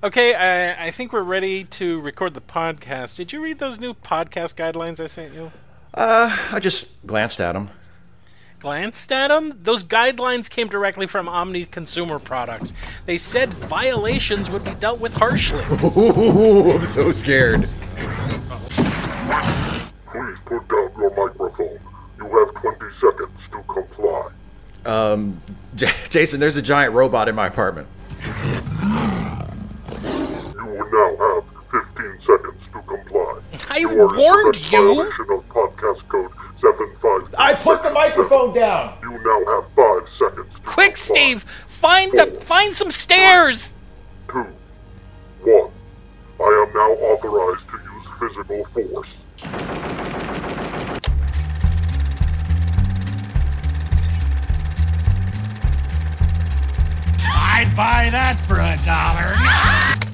Okay, I, I think we're ready to record the podcast. Did you read those new podcast guidelines I sent you? Uh, I just glanced at them. Glanced at them? Those guidelines came directly from Omni Consumer Products. They said violations would be dealt with harshly. Ooh, I'm so scared. Please put down your microphone. You have 20 seconds to comply. J- Jason, there's a giant robot in my apartment. You will now have 15 seconds to comply. I you are warned direct you. violation of podcast code 753. I put the microphone down. You now have 5 seconds to Quick, comply. Steve! Find the find some stairs! Two. One. I am now authorized to use physical force. I'd buy that for a dollar.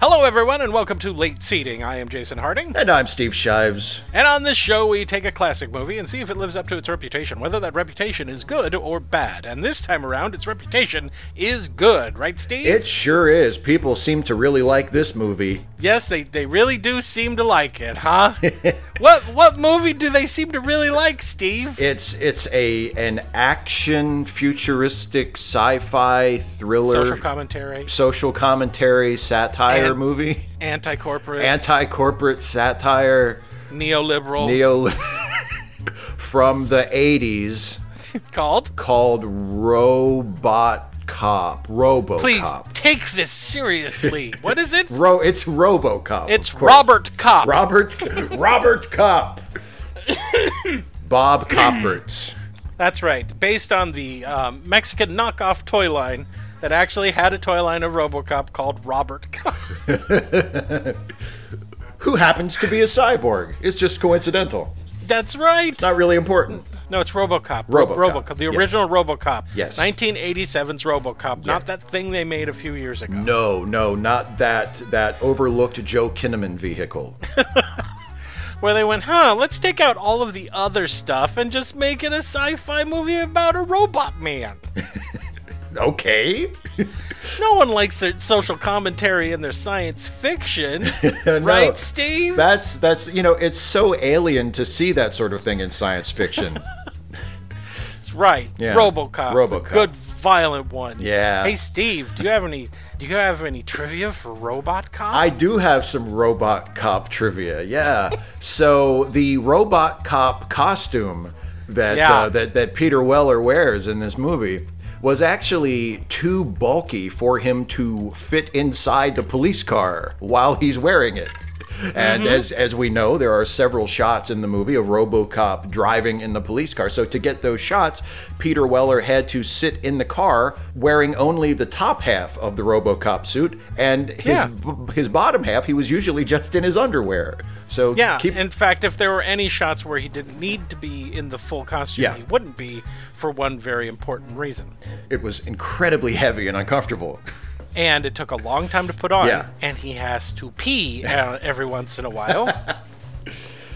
Hello, everyone, and welcome to Late Seating. I am Jason Harding. And I'm Steve Shives. And on this show, we take a classic movie and see if it lives up to its reputation, whether that reputation is good or bad. And this time around, its reputation is good, right, Steve? It sure is. People seem to really like this movie. yes, they, they really do seem to like it, huh? what what movie do they seem to really like, Steve? It's it's a an action futuristic sci-fi thriller Social commentary, social commentary satire And- movie. anti-corporate, Anti-corporate satire neoliberal, neo from the 80s called. called Robot Cop. RoboCop. Please take this seriously. what is it? Ro- it's RoboCop. It's. Robert Cop. Robert Robert Cop. Bob Copperts. That's right. Based on the um, Mexican knockoff toy line that actually had a toy line of RoboCop called Robert Cop. Who happens to be a cyborg. It's just coincidental. That's right. Not really important. no, it's RoboCop. RoboCop, RoboCop. The yeah. original RoboCop. Yes. 1987's RoboCop. Not that thing they made a few years ago. No, no, not that that overlooked Joe Kinnaman vehicle. Where they went, huh? Let's take out all of the other stuff and just make it a sci-fi movie about a robot man. Okay. no one likes their social commentary and their science fiction, No. right, Steve? That's that's you know, it's so alien to see that sort of thing in science fiction. it's right. Yeah. RoboCop. RoboCop. Good violent one. Yeah. Hey Steve, do you have any do you have any trivia for Robot Cop? I do have some robot cop trivia. Yeah. so the robot cop costume that Yeah. uh, that that Peter Weller wears in this movie was actually too bulky for him to fit inside the police car while he's wearing it. And mm-hmm. as as we know, there are several shots in the movie of RoboCop driving in the police car. So to get those shots, Peter Weller had to sit in the car wearing only the top half of the RoboCop suit, and his Yeah. b- his bottom half he was usually just in his underwear. So yeah, keep, in fact, if there were any shots where he didn't need to be in the full costume, Yeah. he wouldn't be for one very important reason. it was incredibly heavy and uncomfortable. And it took a long time to put on, Yeah. and he has to pee uh, every once in a while.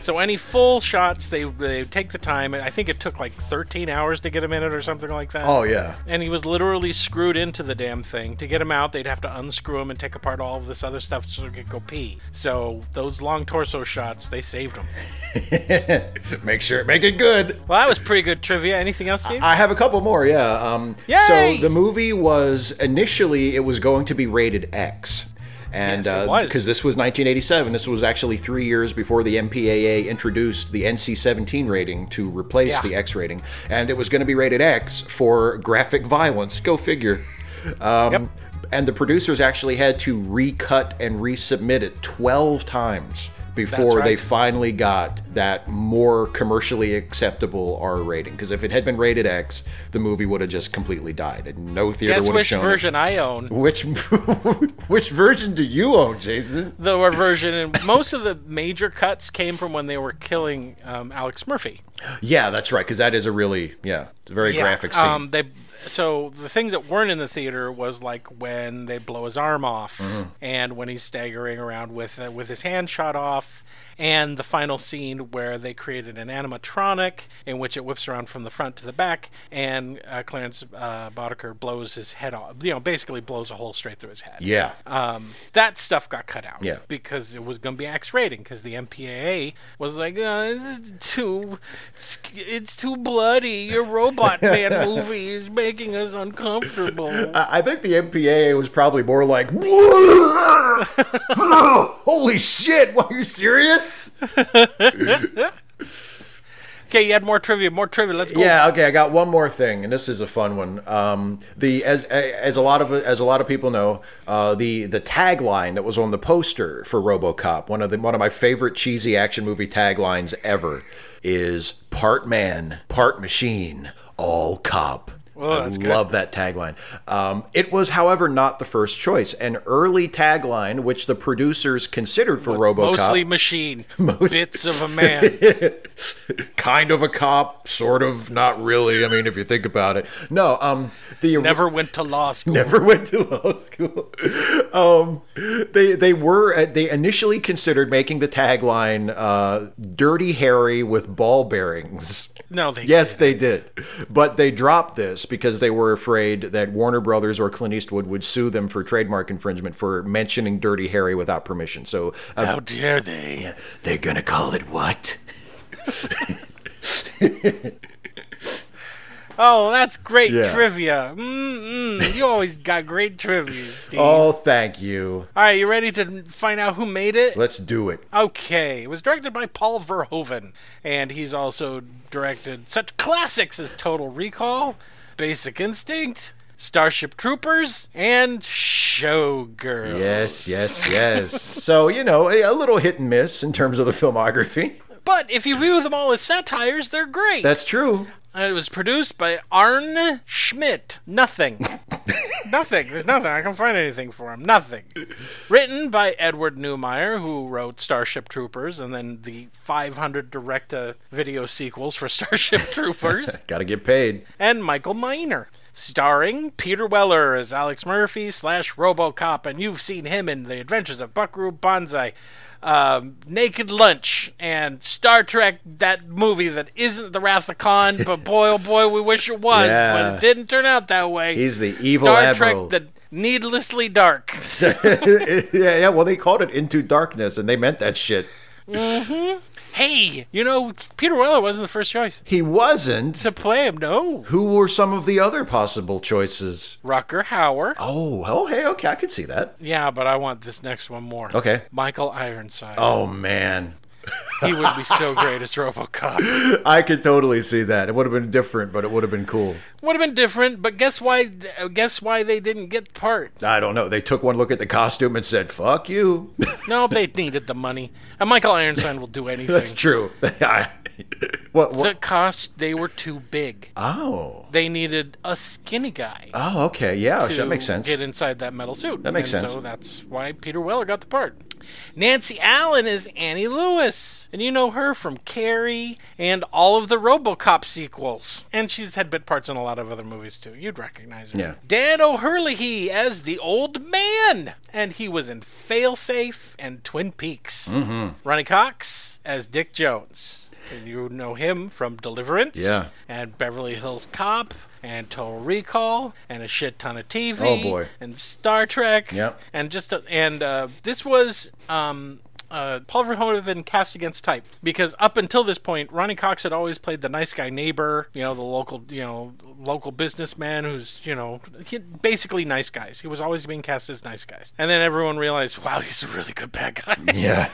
so any full shots, they they take the time. I think it took like 13 hours to get him in it or something like that. Oh yeah. And he was literally screwed into the damn thing. To get him out, they'd have to unscrew him and take apart all of this other stuff so he could go pee. So those long torso shots, they saved him. Make sure make it good. Well, that was pretty good trivia. Anything else, Steve? I have a couple more, yeah. Um, Yay! So the movie was initially it was going to be rated X, and Yes, it was. because this was 1987, this was actually three years before the MPAA introduced the NC-17 rating to replace Yeah. the X rating, and it was going to be rated X for graphic violence. Go figure. Um, Yep. And the producers actually had to recut and resubmit it 12 times before right. they finally got that more commercially acceptable R rating. Because if it had been rated X, the movie would have just completely died, and no theater Guess would have shown. Guess which version I own? Which which version do you own, Jason? The version, and most of the major cuts came from when they were killing um, Alex Murphy. Yeah, that's right. Because that is a really yeah, it's a very graphic scene. Um, they so the things that weren't in the theater was like when they blow his arm off, Mm-hmm. and when he's staggering around with uh, with his hand shot off, and the final scene where they created an animatronic in which it whips around from the front to the back, and uh, Clarence uh, Boddicker blows his head off. You know, basically blows a hole straight through his head. Yeah. Um, that stuff got cut out. Yeah. Because it was going to be X rating. Because the MPAA was like, uh, this is too, it's too bloody. Your Robot Man movie is making us uncomfortable. I I think the MPAA was probably more like, holy shit, what, are you serious? Okay, you had more trivia. More trivia. Let's go. Yeah, okay. I got one more thing, and this is a fun one. Um, the as as a lot of as a lot of people know, uh, the the tagline that was on the poster for RoboCop, one of the one of my favorite cheesy action movie taglines ever, is "Part man, part machine, all cop." Oh, I that's good. love that tagline. Um, it was, however, not the first choice. An early tagline, which the producers considered for RoboCop, Mostly machine. Most- Bits of a man. kind of a cop, sort of, not really. I mean, if you think about it, no. Um, the Never went to law school. never went to law school. Um, they they were uh, they initially considered making the tagline uh, "Dirty Harry with ball bearings." No, they Yes, didn't. they did, but they dropped this because they were afraid that Warner Brothers or Clint Eastwood would sue them for trademark infringement for mentioning Dirty Harry without permission. So uh, How dare they? they're gonna call it what? Oh, that's great Yeah. trivia. Mm-mm. You always got great trivia, Steve. Oh, thank you. All right, you ready to find out who made it? Let's do it. Okay, it was directed by Paul Verhoeven, and he's also directed such classics as Total Recall, Basic Instinct, Starship Troopers, and Showgirl. Yes, yes, yes. so, you know, a, a little hit and miss in terms of the filmography. But if you view them all as satires, they're great. That's true. Uh, it was produced by Arne Schmidt. Nothing. nothing. There's nothing. I can find anything for him. Nothing. Written by Edward Neumeier, who wrote Starship Troopers and then the 500 direct to video sequels for Starship Troopers, Gotta get paid. and Michael Miner. Starring Peter Weller as Alex Murphy slash Robocop, and you've seen him in The Adventures of Buckaroo Banzai, um, Naked Lunch, and Star Trek, that movie that isn't The Wrath of Khan, but boy, oh boy, we wish it was, Yeah. but it didn't turn out that way. He's the evil Star admiral. Trek, the needlessly dark. yeah, yeah, well, they called it Into Darkness, and they meant that shit. Hey, you know, Peter Weller wasn't the first choice He wasn't. to play him. No, Who were some of the other possible choices? Rutger Hauer. Oh, oh, hey, okay, I could see that. Yeah, but I want this next one more. Okay. Michael Ironside. Oh, man. He would be so great as RoboCop. I could totally see that. It would have been different, but it would have been cool. Would have been different, but guess why? Guess why they didn't get the part? I don't know. They took one look at the costume and said, fuck you. No, they needed the money. And Michael Ironside will do anything. That's true. I- what, The cost they were too big. Oh. They needed a skinny guy. Oh, okay. Yeah, that makes sense. Get inside that metal suit. That makes and sense. So that's why Peter Weller got the part. Nancy Allen is Annie Lewis, and you know her from Carrie and all of the RoboCop sequels. And she's had bit parts in a lot of other movies too. You'd recognize her. Yeah. Dan O'Hurley as the old man, and he was in Failsafe and Twin Peaks. Mm-hmm. Ronny Cox as Dick Jones. And you know him from Deliverance Yeah. and Beverly Hills Cop and Total Recall and a shit ton of TV. Oh, boy. And Star Trek. Yep. And just a, and uh, this was um, uh, Paul Verhoeven had been cast against type because up until this point, Ronny Cox had always played the nice guy neighbor, you know, the local, you know, local businessman who's, you know, basically nice guys. He was always being cast as nice guys. And then everyone realized, wow, he's a really good bad guy. Yeah,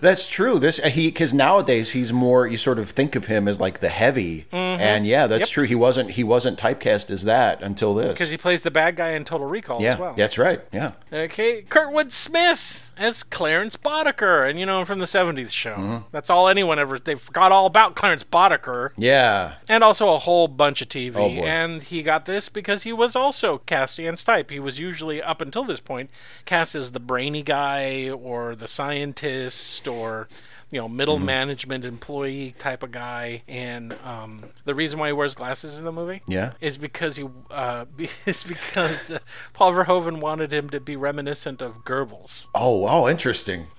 that's true. This uh, he because nowadays he's more. You sort of think of him as like the heavy, and yeah, that's Mm-hmm. Yep. true. He wasn't. He wasn't typecast as that until this. Because he plays the bad guy in Total Recall yeah, as well. that's right. Yeah, Okay, Kurtwood Smith as Clarence Boddicker, and you know him from the '70s show. Mm-hmm. That's all anyone ever. They forgot all about Clarence Boddicker, yeah. and also a whole bunch of TV. Oh, and he got this because he was also cast against type. He was usually up until this point cast as the brainy guy or the scientist or you know middle Mm-hmm. management employee type of guy, and um, the reason why he wears glasses in the movie, Yeah. is because he uh, is because uh, Paul Verhoeven wanted him to be reminiscent of Goebbels. Oh, oh, interesting.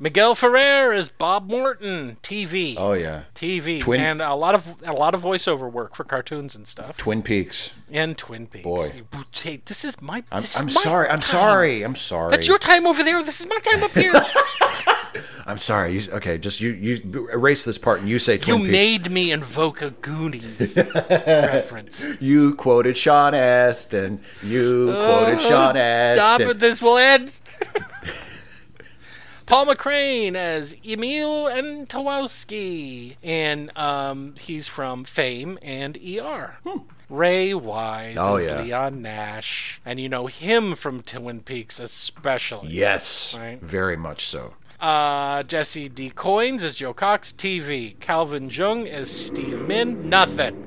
Miguel Ferrer is Bob Morton, TV. Oh yeah. TV Twin- and a lot of a lot of voiceover work for cartoons and stuff. Twin Peaks. and Twin Peaks. Boy. Hey, this is my. I'm, this is I'm my sorry. I'm sorry. I'm sorry. That's your time over there. This is my time up here. I'm sorry. You, okay, just you you erase this part and you say you Twin Peaks. made me invoke a Goonies reference. You quoted Sean Astin. You quoted Sean Astin. Stop it. This will end. Paul McCrane as Emil Antonowsky, and um, he's from Fame and ER. Ray Wise Hmm. Oh, is yeah. Leon Nash, and you know him from Twin Peaks especially. Yes, Right. very much so. Uh, Jesse D. Goins is Joe Cox, TV. Calvin Jung is Steve Min, nothing.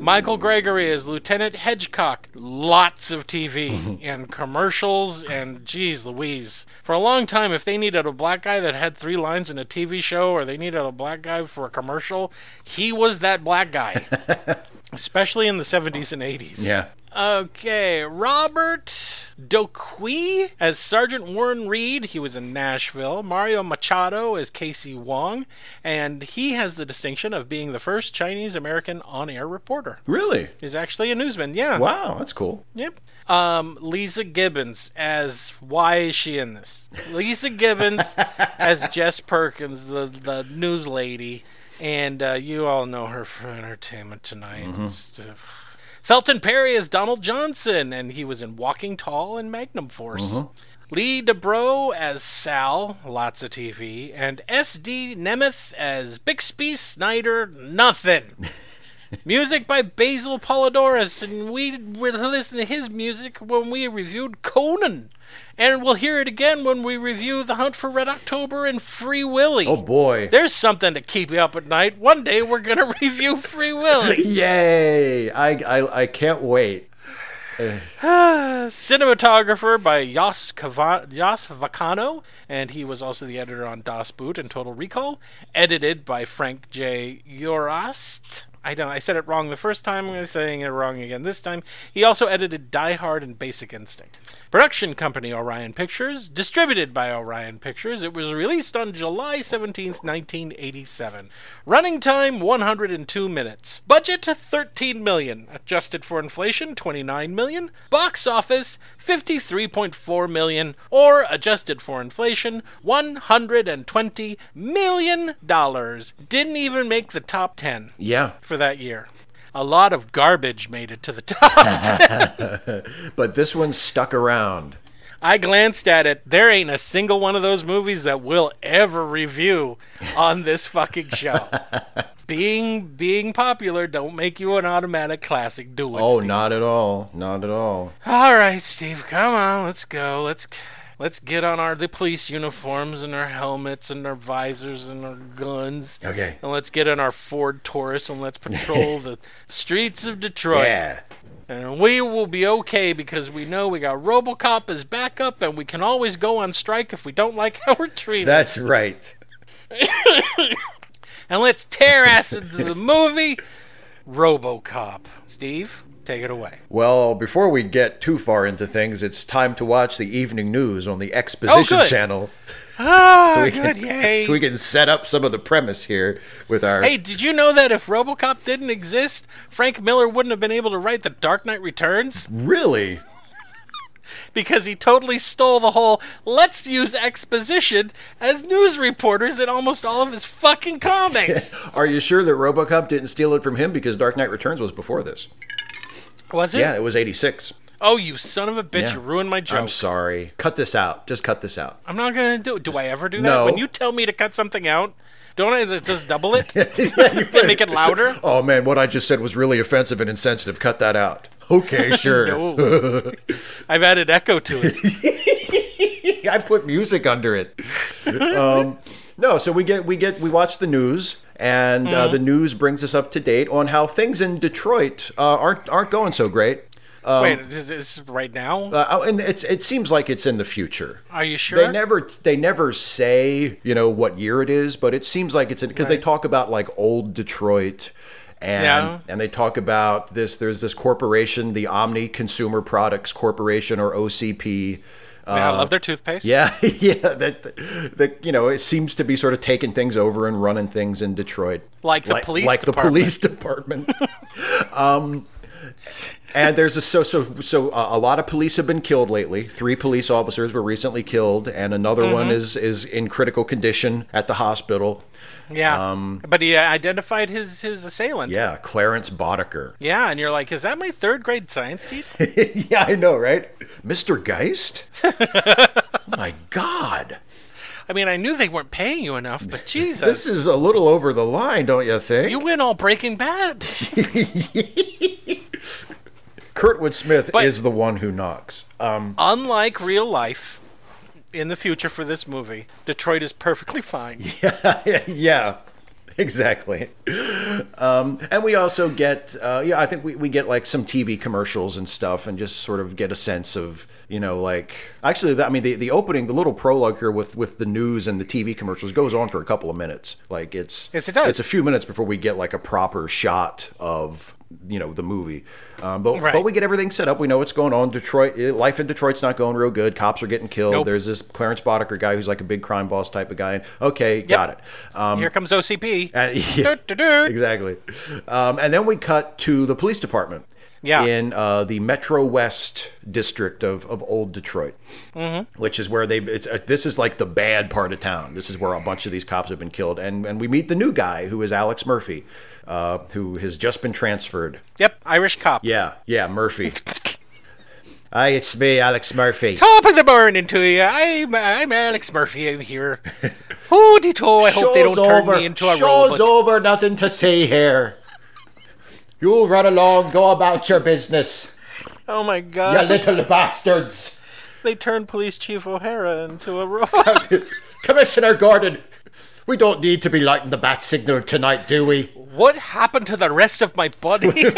Michael Gregory is Lieutenant Hedgecock, lots of TV and commercials, and geez Louise. For a long time, if they needed a black guy that had three lines in a TV show or they needed a black guy for a commercial, he was that black guy. Especially in the 70s and 80s. Yeah. Okay, Robert Doqui as Sergeant Warren Reed. He was in Nashville. Mario Machado as Casey Wong, and he has the distinction of being the first Chinese American on-air reporter. Really? He's actually a newsman. Yeah. Wow, that's cool. Yep. Um, Leeza Gibbons as why is she in this? Leeza Gibbons as Jess Perkins, the the news lady, and uh, you all know her for Entertainment Tonight. Uh, Felton Perry as Donald Johnson, and he was in Walking Tall and Magnum Force. Mm-hmm. Lee de Broux as Sal, lots of TV, and S.D. Nemeth as Bixby Snyder, nothing. Music by Basil Poledouris, and we will listen to his music when we reviewed Conan. And we'll hear it again when we review The Hunt for Red October and Free Willy. Oh boy. There's something to keep you up at night. One day we're going to review Free Willy. Yay! I, I I can't wait. Cinematographer by Yos, Kava- Yos Vacano, and he was also the editor on Das Boot and Total Recall. Edited by Frank J. Urast. I don't. I said it wrong the first time. I'm saying it wrong again this time. He also edited Die Hard and Basic Instinct. Production company Orion Pictures, distributed by Orion Pictures. It was released on July 17th, 1987. Running time 102 minutes. Budget 13 million. Adjusted for inflation 29 million. Box office 53.4 million or adjusted for inflation 120 million dollars. Didn't even make the top 10 Yeah, for that year. A lot of garbage made it to the top. but this one stuck around. I glanced at it. There ain't a single one of those movies that we'll ever review on this fucking show. being being popular don't make you an automatic classic. Do it. Oh, Steve. not at all. Not at all. All right, Steve. Come on, let's go. Let's let's get on our the police uniforms and our helmets and our visors and our guns. Okay. And let's get in our Ford Taurus and let's patrol the streets of Detroit. Yeah. And we will be okay because we know we got Robocop as backup and we can always go on strike if we don't like how we're treated. That's right. and let's tear ass into the movie Robocop. Steve, take it away. Well, before we get too far into things, it's time to watch the evening news on the Exposition Oh, channel. Ah, we good, can, yay. So we can set up some of the premise here with our. Hey, did you know that if Robocop didn't exist, Frank Miller wouldn't have been able to write The Dark Knight Returns? Really? Because he totally stole the whole let's use exposition as news reporters in almost all of his fucking comics. Are you sure that RoboCop didn't steal it from him because Dark Knight Returns was before this? Was it? Yeah, it was 86. Oh, you son of a bitch, Yeah. you ruined my joke. I'm sorry. Cut this out. Just cut this out. I'm not gonna do it. Do I ever do that? No. When you tell me to cut something out, don't I just double it? and make it louder? Oh man, what I just said was really offensive and insensitive. Cut that out. Okay, sure. I've added echo to it. I put music under it. um, no, so we get we get we watch the news, and uh, the news brings us up to date on how things in Detroit uh, aren't aren't going so great. Wait, is this right now? Uh, oh, and it's it seems like it's in the future. Are you sure? They never they never say you know what year it is, but it seems like it's because they talk about like old Detroit. And, Yeah. and they talk about this. There's this corporation, the Omni Consumer Products Corporation, or OCP. Yeah, I love their toothpaste. Yeah, yeah. That, that you know, it seems to be sort of taking things over and running things in Detroit, Like the police like the police department. um, and there's a so so so uh, a lot of police have been killed lately. Three police officers were recently killed, and another Mm-hmm. one is is in critical condition at the hospital. Yeah. but he identified his his assailant. Um, Yeah, Clarence Boddicker. Yeah, and you're like, is that my third grade science teacher? yeah, I know, right? Mr. Geist. oh my God. I mean, I knew they weren't paying you enough, but Jesus, This is a little over the line, don't you think? you went all Breaking Bad. Kurtwood Smith But- is the one who knocks. Um, Unlike real life, in the future for this movie, Detroit is perfectly fine. yeah, yeah, exactly. Um, and we also get, uh, yeah, I think we, we get like some TV commercials and stuff, and just sort of get a sense of, you know, like actually, I mean, the, the opening, the little prologue here with with the news and the TV commercials goes on for a couple of minutes. Like it's Yes, it does. It's a few minutes before we get like a proper shot of you know the movie. Um, but Right. but we get everything set up. We know what's going on. Detroit, eh, life in Detroit's not going real good. Cops are getting killed. Nope. There's this Clarence Boddicker guy who's like a big crime boss type of guy. And okay, got it. Um, Here comes OCP. and- yeah, Du-du-du. exactly. Um, and then we cut to the police department. Yeah. In uh, the Metro West district of, of Old Detroit, Mm-hmm. which is where they. It's, uh, this is like the bad part of town. This is where a bunch of these cops have been killed, and and we meet the new guy who is Alex Murphy, uh, who has just been transferred. Yep, Irish cop. Yeah, yeah, Murphy. Hi, it's me, Alex Murphy. Top of the morning to you. I'm, I'm Alex Murphy. I'm here. Oh, Dito, I hope they don't Show's turn over. me into a Show's robot. over. Nothing to see here. You run along. Go about your business, Oh my God! you little bastards. They turned Police Chief O'Hara into a robot. Commissioner Gordon, we don't need to be lighting the bat signal tonight, do we? what happened to the rest of my body?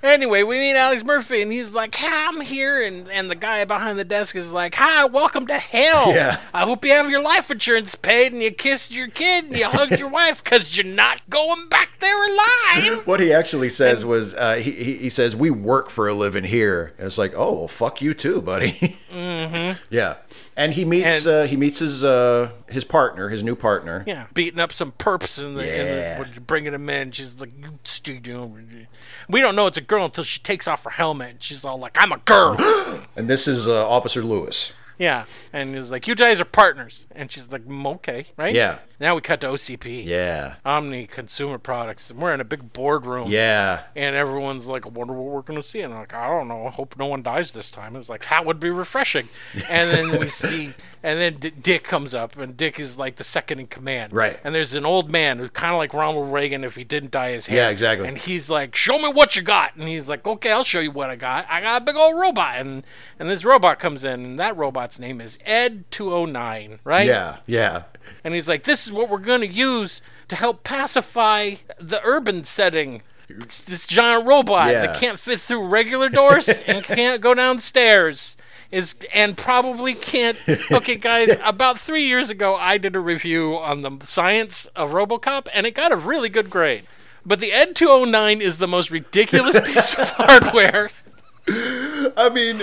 Anyway, we meet Alex Murphy, and he's like, "Hi, I'm here," and and the guy behind the desk is like, "Hi, welcome to hell. Yeah. I hope you have your life insurance paid, and you kissed your kid, and you hugged your wife, cause you're not going back there alive." What he actually says was, uh, he, he he says, "We work for a living here." And it's like, oh, well, fuck you too, buddy. mm-hmm. Yeah, and he meets And- uh, he meets his uh, his partner, his new partner. Yeah, beating up some perps in the, in Yeah. bringing them in. She's like, "You stay. We don't know it's a girl until she takes off her helmet. And she's all like, "I'm a girl." And this is uh, Officer Lewis. Yeah, and he's like, "You guys are partners," and she's like, "Mm, "Okay, right?" Yeah. Now we cut to OCP. Yeah, Omni Consumer Products, and we're in a big boardroom. yeah. And everyone's like, I wonder what we're going to see. And I'm like, I don't know. I hope no one dies this time. It's like, that would be refreshing. And then we see, and then D- Dick comes up, and Dick is like the second in command. Right. And there's an old man who's kind of like Ronald Reagan if he didn't dye his hair. Yeah, exactly. And he's like, Show me what you got. And he's like, Okay, I'll show you what I got. I got a big old robot. And and this robot comes in, and that robot's name is Ed 209, right? Yeah, yeah. And he's like, this is what we're going to use to help pacify the urban setting. It's this giant robot Yeah. that can't fit through regular doors and can't go downstairs. Is and probably can't. Okay, guys. About three years ago, I did a review on the science of RoboCop, and it got a really good grade. But the Ed 209 is the most ridiculous piece of hardware. I mean,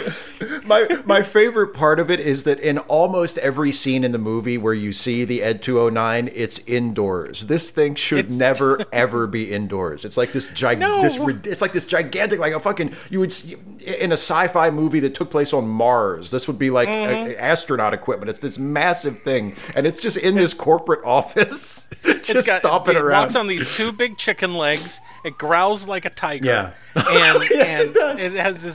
my my favorite part of it is that in almost every scene in the movie where you see the Ed 209, it's indoors. This thing should It's- never ever be indoors. It's like this gig, No. this it's like this gigantic like a fucking you would see, in a sci-fi movie that took place on Mars. This would be like Mm-hmm. a- astronaut equipment. It's this massive thing and it's just in this corporate office just It's got- stomping it around. walks on these two big chicken legs. It growls like a tiger. Yeah. and Yes, it and does. it has this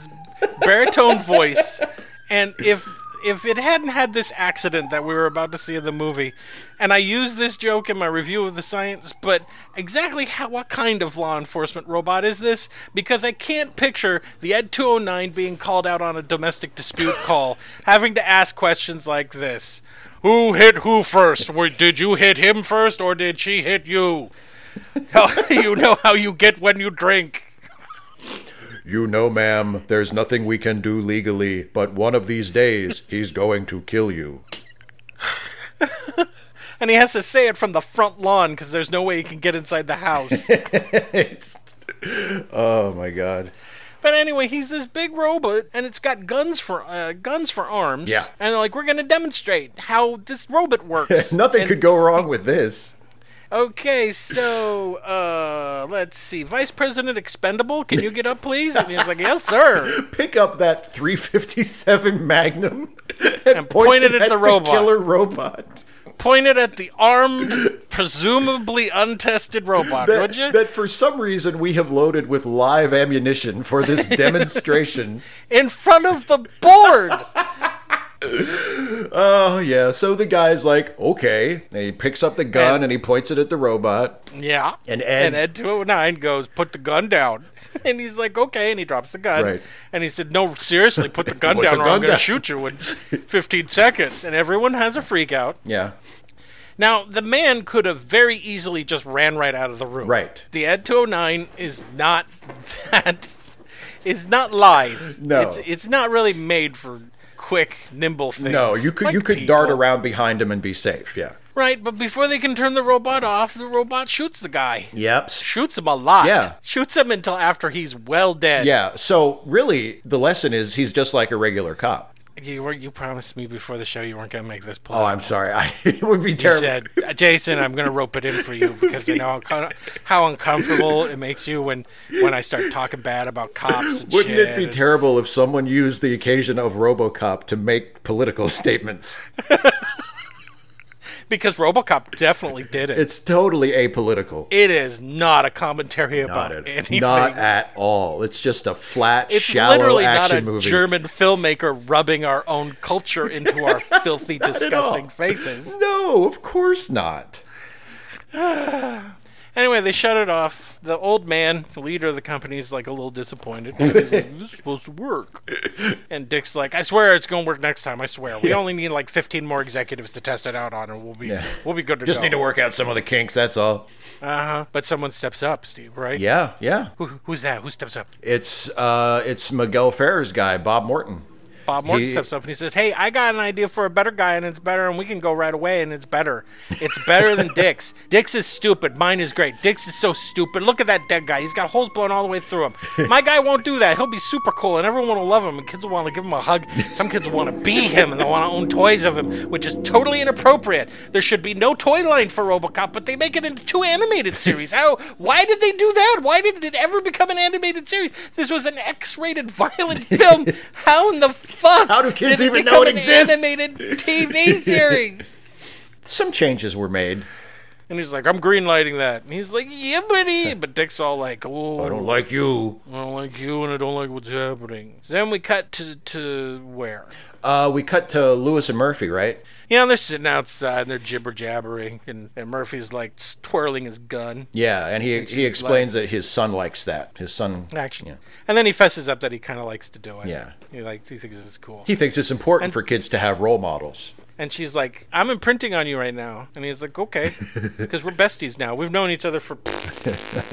baritone voice. And if if it hadn't had this accident that we were about to see in the movie, and I used this joke in my review of the science, but exactly how what kind of law enforcement robot is this? Because I can't picture the Ed 209 being called out on a domestic dispute call, having to ask questions like this. Who hit who first? Did you hit him first or did she hit you? You know how you get when you drink. You know, ma'am, there's nothing we can do legally, but one of these days he's going to kill you. And he has to say it from the front lawn because there's no way he can get inside the house. Oh my god. But anyway, he's this big robot, and it's got guns for uh, guns for arms. Yeah. And like, we're gonna demonstrate how this robot works. Nothing And- could go wrong with this. Okay, so uh, let's see. Vice President Expendable, can you get up, please? And he's like, yes, sir. Pick up that 357 Magnum and, point it at the robot. killer robot. Pointed at the armed, presumably untested robot, That, would you? that for some reason we have loaded with live ammunition for this demonstration. In front of the board. oh yeah, so the guy's like, okay, and he picks up the gun And- and, he points it at the robot. Yeah. And Ed- and Ed 209 goes, put the gun down. And he's like, okay. And he drops the gun. Right. And he said, no, seriously, put the gun Put down the or I'm going to shoot you in 15 seconds. And everyone has a freak out. Yeah, Now, the man could have very easily just ran right out of the room. Right. The Ed 209 is not that, is not live. No. It's, it's not really made for quick, nimble things. no, you could like you could dart around behind him and be safe. Yeah. Right, but before they can turn the robot off, the robot shoots the guy. Yep. Shoots him a lot. Yeah. Shoots him until after he's well dead. Yeah. So really, the lesson is he's just like a regular cop. You were you promised me before the show you weren't gonna make this play. Oh, I'm sorry. I, it would be terrible. you said, "Uh, Jason, I'm gonna rope it in for you because I know how, uncomfortable it makes you when when I start talking bad about cops. And Wouldn't shit. it be terrible if someone used the occasion of RoboCop to make political statements? Because RoboCop definitely did it. It's totally apolitical. it is not a commentary about Not at, anything. not at all. It's just a flat, it's shallow literally not a movie. German filmmaker rubbing our own culture into our filthy, disgusting faces. No, of course not. Anyway, they shut it off. The old man, the leader of the company, is like a little disappointed. He's like, this is supposed to work. And Dick's like, I swear it's going to work next time. I swear. We only need like 15 more executives to test it out on, and we'll be Yeah. we'll be good to Just go. need to work out some of the kinks. That's all. Uh huh. But someone steps up, Steve. Right? Yeah, yeah. Who, who's that? Who steps up? It's uh, it's Miguel Ferrer's guy, Bob Morton. Bob Morton He- steps up and he says, "Hey, I got an idea for a better guy, and it's better, and we can go right away, and it's better. It's better than Dick's. Dick's is stupid. Mine is great. Dick's is so stupid. Look at that dead guy. He's got holes blown all the way through him. My guy won't do that. He'll be super cool, and everyone will love him, and kids will want to give him a hug. Some kids will want to be him, and they'll want to own toys of him, which is totally inappropriate. There should be no toy line for RoboCop, but they make it into two animated series. How? Why did they do that? Why did it ever become an animated series? This was an X-rated violent film. How in the fuck? How do kids did even become know it an exists? Animated TV series. Some changes were made. And he's like, "I'm greenlighting that." And he's like, "Yeah, buddy." But Dick's all like, "Oh, I don't like you. I don't like you, and I don't like what's happening." So then we cut to to where? Uh, we cut to Lewis and Murphy, right? Yeah, they're sitting outside and they're jibber jabbering, and, and Murphy's like twirling his gun. Yeah, and he he explains that his son likes that. His son actually, Yeah. And then he fesses up that he kind of likes to do it. Yeah. He like he thinks it's cool. He thinks it's important And- for kids to have role models. And she's like, "I'm imprinting on you right now." And he's like, "Okay," because we're besties now. We've known each other for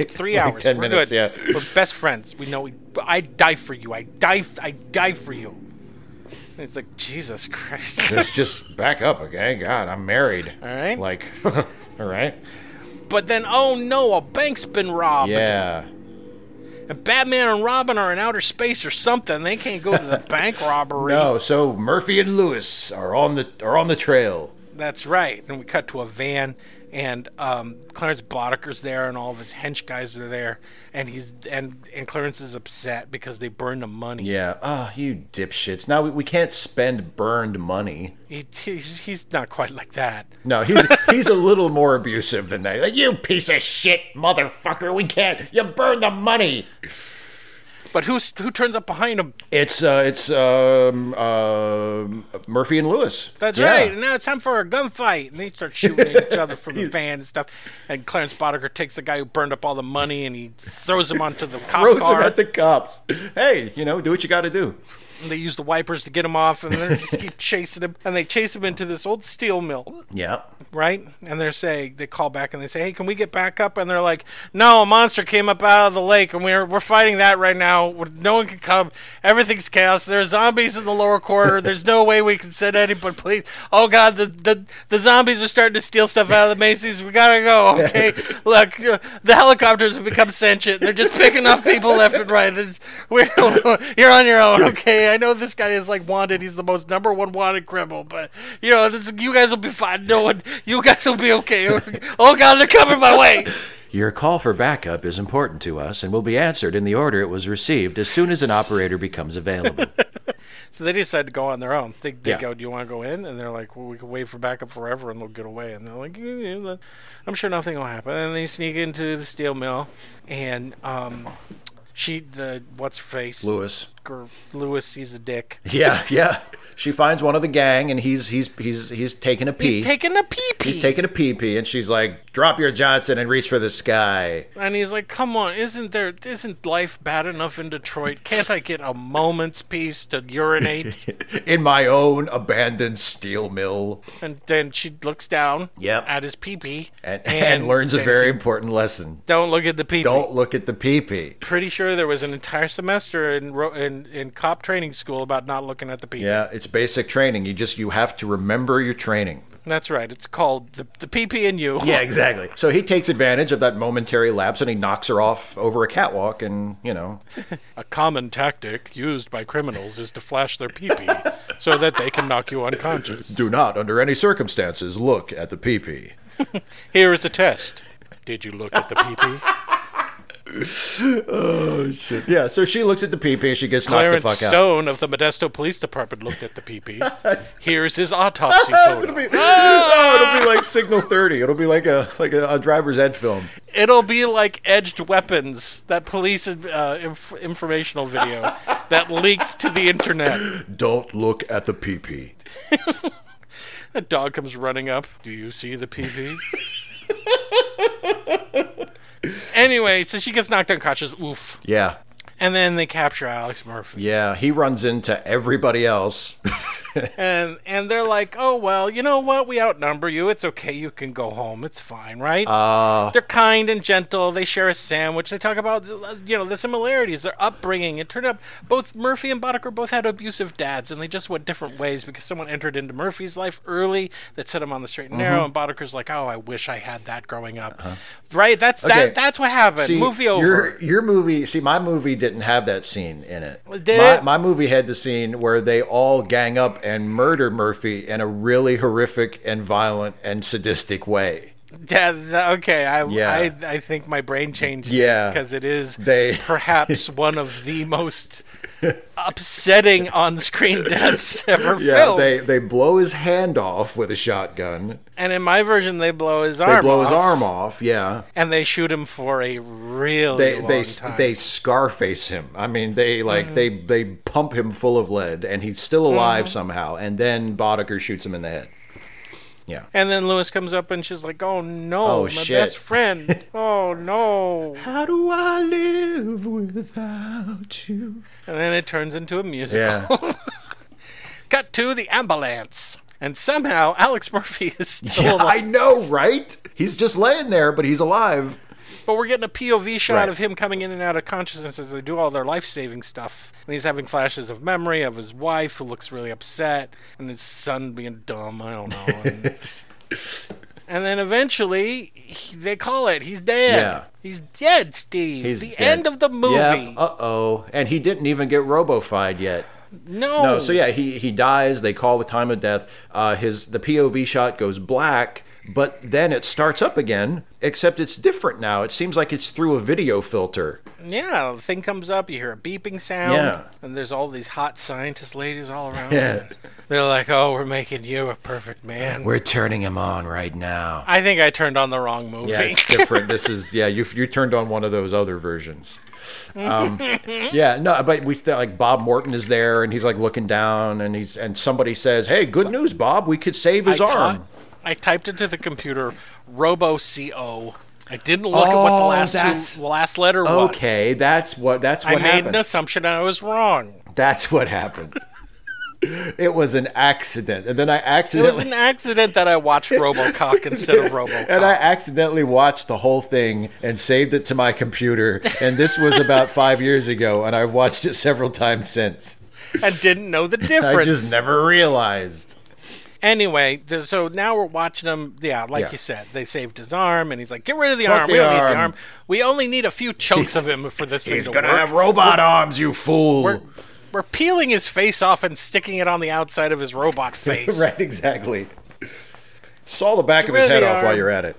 three Like hours. 10 we're minutes, good. yeah. We're best friends. We know. We, I die for you. I die. I die for you. And it's like Jesus Christ. Just just back up, okay? God, I'm married. All right. Like, all right. but then, oh no, a bank's been robbed. Yeah. And Batman and Robin are in outer space or something. They can't go to the bank robbery. No, so Murphy and Lewis are on the are on the trail. That's right. And we cut to a van, and um, Clarence Boddicker's there, and all of his hench guys are there, and he's and and Clarence is upset because they burned the money. Yeah. Ah, you dipshits. Now we, we can't spend burned money. He, he's he's not quite like that. No, he's he's a little more abusive than that. Like, you piece of shit, motherfucker. We can't. You burned the money. But who's who turns up behind him? It's uh, it's um, uh, Murphy and Lewis. That's Yeah. right. And now it's time for a gunfight. And they start shooting at each other from the van and stuff. And Clarence Boddicker takes the guy who burned up all the money and he throws him onto the cop Throws car. him at the cops. Hey, you know, do what you got to do. And they use the wipers to get him off, and they just keep chasing him. And they chase him into this old steel mill, Yeah. right? And they're saying they call back and they say, "Hey, can we get back up?" And they're like, "No, a monster came up out of the lake, and we're we're fighting that right now. No one can come. Everything's chaos. There's zombies in the lower quarter. There's no way we can send anybody. Please, oh God, the the the zombies are starting to steal stuff out of the Macy's. We gotta go. Okay, look, uh, the helicopters have become sentient. They're just picking off people left and right. There's, we're, you're on your own. Okay, I know this guy is like wanted. He's the most number one wanted criminal, but you know, this, you guys will be fine. No one, you guys will be okay. Oh God, they're coming my way. Your call for backup is important to us and will be answered in the order it was received as soon as an operator becomes available. So they decide to go on their own. They, they Yeah. go, "Do you want to go in?" And they're like, "Well, we can wait for backup forever, and they'll get away." And they're like, "Yeah, yeah, "I'm sure nothing will happen." And they sneak into the steel mill, and um, she, the what's her face, Lewis. Lewis sees a dick. Yeah, yeah. She finds one of the gang and he's he's he's he's taking a pee. He's taking a pee pee. He's taking a pee pee and she's like, "Drop your Johnson and reach for the sky." And he's like, "Come on, isn't there? Isn't life bad enough in Detroit? Can't I get a moment's peace to urinate?" In my own abandoned steel mill. and then she looks down Yep. at his pee pee And, and, learns a very important lesson. don't look at the pee pee. Don't look at the pee pee. Pretty sure there was an entire semester in in in cop training school about not looking at the pee pee. Yeah, it's basic training. You just you have to remember your training. That's right. It's called the the pee and you. Yeah, exactly. So he takes advantage of that momentary lapse and he knocks her off over a catwalk and, you know, A common tactic used by criminals is to flash their pee pee so that they can knock you unconscious. do not under any circumstances look at the pee pee. Here is a test. Did you look at the pee pee? Yeah, so she looks at the and she gets Clarence knocked the fuck out. Stone of the Modesto Police Department looked at the pee. Here's his autopsy photo. Oh, it'll be like Signal 30. It'll be like a like a, a driver's ed film. It'll be like Edged Weapons, that police uh, inf- informational video that leaked to the internet. Don't look at the pee. A dog comes running up. Do you see the PV? Anyway, so she gets knocked unconscious. Oof. Yeah. And then they capture Alex Murphy. Yeah, he runs into everybody else. And and they're like, "Oh, well, you know what? We outnumber you. It's okay. You can go home. It's fine, right?" Uh, they're kind and gentle. They share a sandwich. They talk about you know the similarities, their upbringing. It turned out both Murphy and Boddicker both had abusive dads, and they just went different ways because someone entered into Murphy's life early that set him on the straight and narrow, and Boddicker's like, "Oh, I wish I had that growing up." Right? That's Okay. that. That's what happened. see, Movie over. Your, your movie, see, my movie didn't have that scene in it. Did my, it? my movie had the scene where they all gang up and murder Murphy in a really horrific and violent and sadistic way. Yeah, okay. I, Yeah. I I think my brain changed. Yeah. because it is They- perhaps one of the most upsetting on-screen deaths ever Yeah, filmed. they they blow his hand off with a shotgun. and in my version, they blow his arm. They blow off, his arm off. Yeah. and they shoot him for a really They long they time. they scarface him. I mean, they like Mm-hmm. they they pump him full of lead, and he's still alive Mm-hmm. somehow. And then Boddicker shoots him in the head. Yeah. and then Lewis comes up and she's like, "Oh no, Oh, my shit. best friend! oh no!" How do I live without you? And then it turns into a musical. Yeah. Cut to the ambulance, and somehow Alex Murphy is still yeah alive. I know, right? He's just laying there, but he's alive. But we're getting a POV shot Right. of him coming in and out of consciousness as they do all their life saving stuff. And he's having flashes of memory of his wife who looks really upset and his son being dumb. I don't know. And, and then eventually he, they call it. He's dead. Yeah. He's dead, Steve. He's the dead. end of the movie. Yeah. Uh oh. And he didn't even get robofied yet. no. No, so yeah, he he dies. They call the time of death. Uh, his the POV shot goes black, but then it starts up again, except it's different now. It seems like it's through a video filter. Yeah, the thing comes up, you hear a beeping sound, Yeah. and there's all these hot scientist ladies all around. Yeah. They're like, "Oh, we're making you a perfect man." We're turning him on right now. I think I turned on the wrong movie. Yeah, it's different. this is yeah. You you turned on one of those other versions. Um, yeah, no, but we like Bob Morton is there, and he's like looking down, and he's and somebody says, "Hey, good news, Bob. We could save his I, arm." I typed into the computer RoboCO. I didn't look at what the Oh, last two, last letter was. Okay, that's what that's what happened. I what made an assumption and I was wrong. That's what happened. it was an accident, and then I accidentally. It was an accident that I watched RoboCop instead of RoboCop. and I accidentally watched the whole thing and saved it to my computer. And this was about five years ago, and I've watched it several times since. and didn't know the difference. I just never realized. Anyway, th- so now we're watching him. Yeah, like Yeah. you said, they saved his arm, and he's like, "Get rid of the Fuck arm. the we don't need the arm." arm. We only need a few chunks He's- of him for this thing He's to gonna work." have robot arms, you fool. we're, we're peeling his face off and sticking it on the outside of his robot face. right, exactly. Saw the back Get of his head the off while you're at it.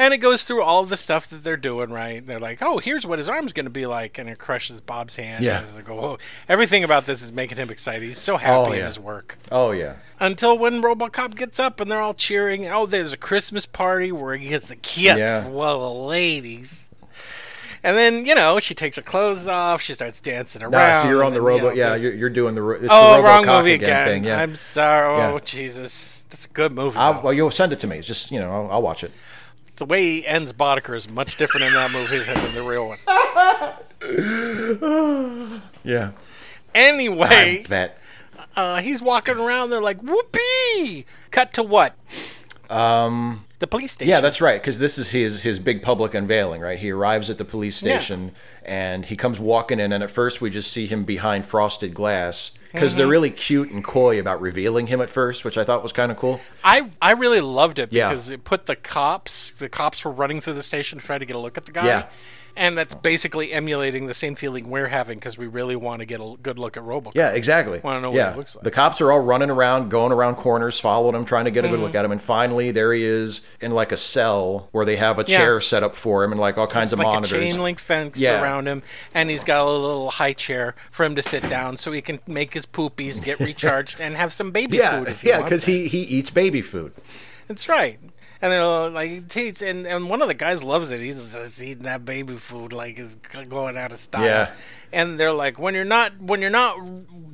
And it goes through all of the stuff that they're doing, right? They're like, oh, here's what his arm's going to be like. And it crushes Bob's hand. Yeah. And it's like, oh, everything about this is making him excited. He's so happy Oh, in his work. Oh yeah. Until when Robocop gets up and they're all cheering. Oh, there's a Christmas party where he gets a kiss Yeah. from one of the ladies. And then, you know, she takes her clothes off. She starts dancing around. Nah, so you're on the robot. you know, yeah, you're, you're doing the. ro- It's Oh, the wrong movie again. Thing, yeah. I'm sorry. Oh, Yeah. Jesus. That's a good movie. Well, you'll send it to me. It's just you know, I'll, I'll watch it. The way he ends Boddicker is much different in that movie than in the real one. Yeah. Anyway, uh, he's walking around. They're like, "Whoopee!" Cut to what? Um, the police station. Yeah, that's right. Because this is his his big public unveiling, right? He arrives at the police Yeah. station and he comes walking in, and at first we just see him behind frosted glass because Mm-hmm. they're really cute and coy about revealing him at first, which I thought was kind of cool. I I really loved it Yeah. because it put the cops. The cops were running through the station to try to get a look at the guy. Yeah. And that's basically emulating the same feeling we're having because we really want to get a good look at Robocop. Yeah, exactly. Wanna know what yeah. he looks like. The cops are all running around, going around corners, following him, trying to get a good Mm-hmm. look at him, and finally there he is in like a cell where they have a Yeah. chair set up for him and like all kinds It's of like monitors. a chain link fence Yeah. around him, and he's got a little high chair for him to sit down so he can make his poopies, get recharged, and have some baby yeah, food. If he yeah, because he he eats baby food. That's right. And they're like, he's, and, and one of the guys loves it. He's just eating that baby food like it's going out of style. Yeah. And they're like, when you're not when you're not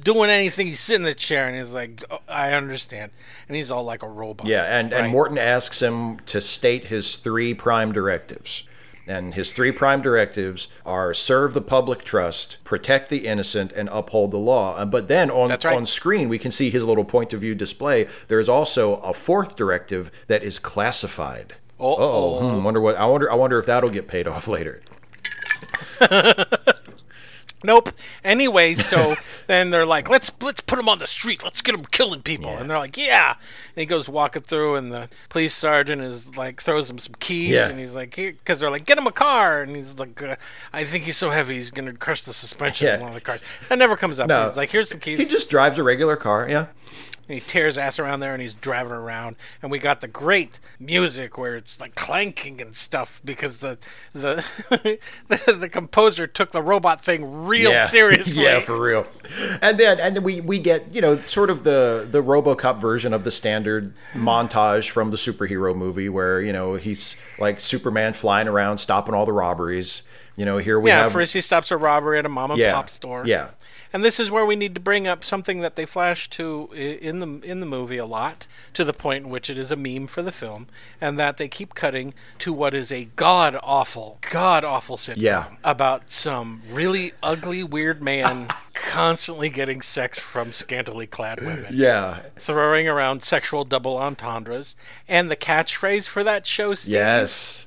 doing anything, you sit in the chair, and he's like, oh, I understand. And he's all like a robot. Yeah, and, right? and Morton asks him to state his three prime directives. And his three prime directives are serve the public trust, protect the innocent, and uphold the law. Uh, But then on, right. on screen, we can see his little point of view display. There's also a fourth directive that is classified. Oh, hmm, wonder what I wonder. I wonder if that'll get paid off later. Nope. Anyway, so then they're like, let's let's put him on the street. Let's get him killing people. And they're like, yeah. And he goes walking through, and the police sergeant is like throws him some keys, Yeah. and he's like, because they're like, get him a car, and he's like, uh, I think he's so heavy he's gonna crush the suspension Yeah. of one of the cars. That never comes up. No. He's like, here's some keys. He just drives a regular car. Yeah. And he tears ass around there and he's driving around and we got the great music where it's like clanking and stuff because the the the, the composer took the robot thing real yeah. seriously. yeah, for real. And then and we we get you know sort of the the RoboCop version of the standard montage from the superhero movie where you know he's like Superman flying around stopping all the robberies. You know here we Yeah, have first he stops a robbery at a mom and Yeah, pop store. yeah. And this is where we need to bring up something that they flash to in the in the movie a lot, to the point in which it is a meme for the film, and that they keep cutting to what is a god awful, god awful sitcom Yeah. about some really ugly, weird man constantly getting sex from scantily clad women yeah throwing around sexual double entendres. And the catchphrase for that show, Steve, yes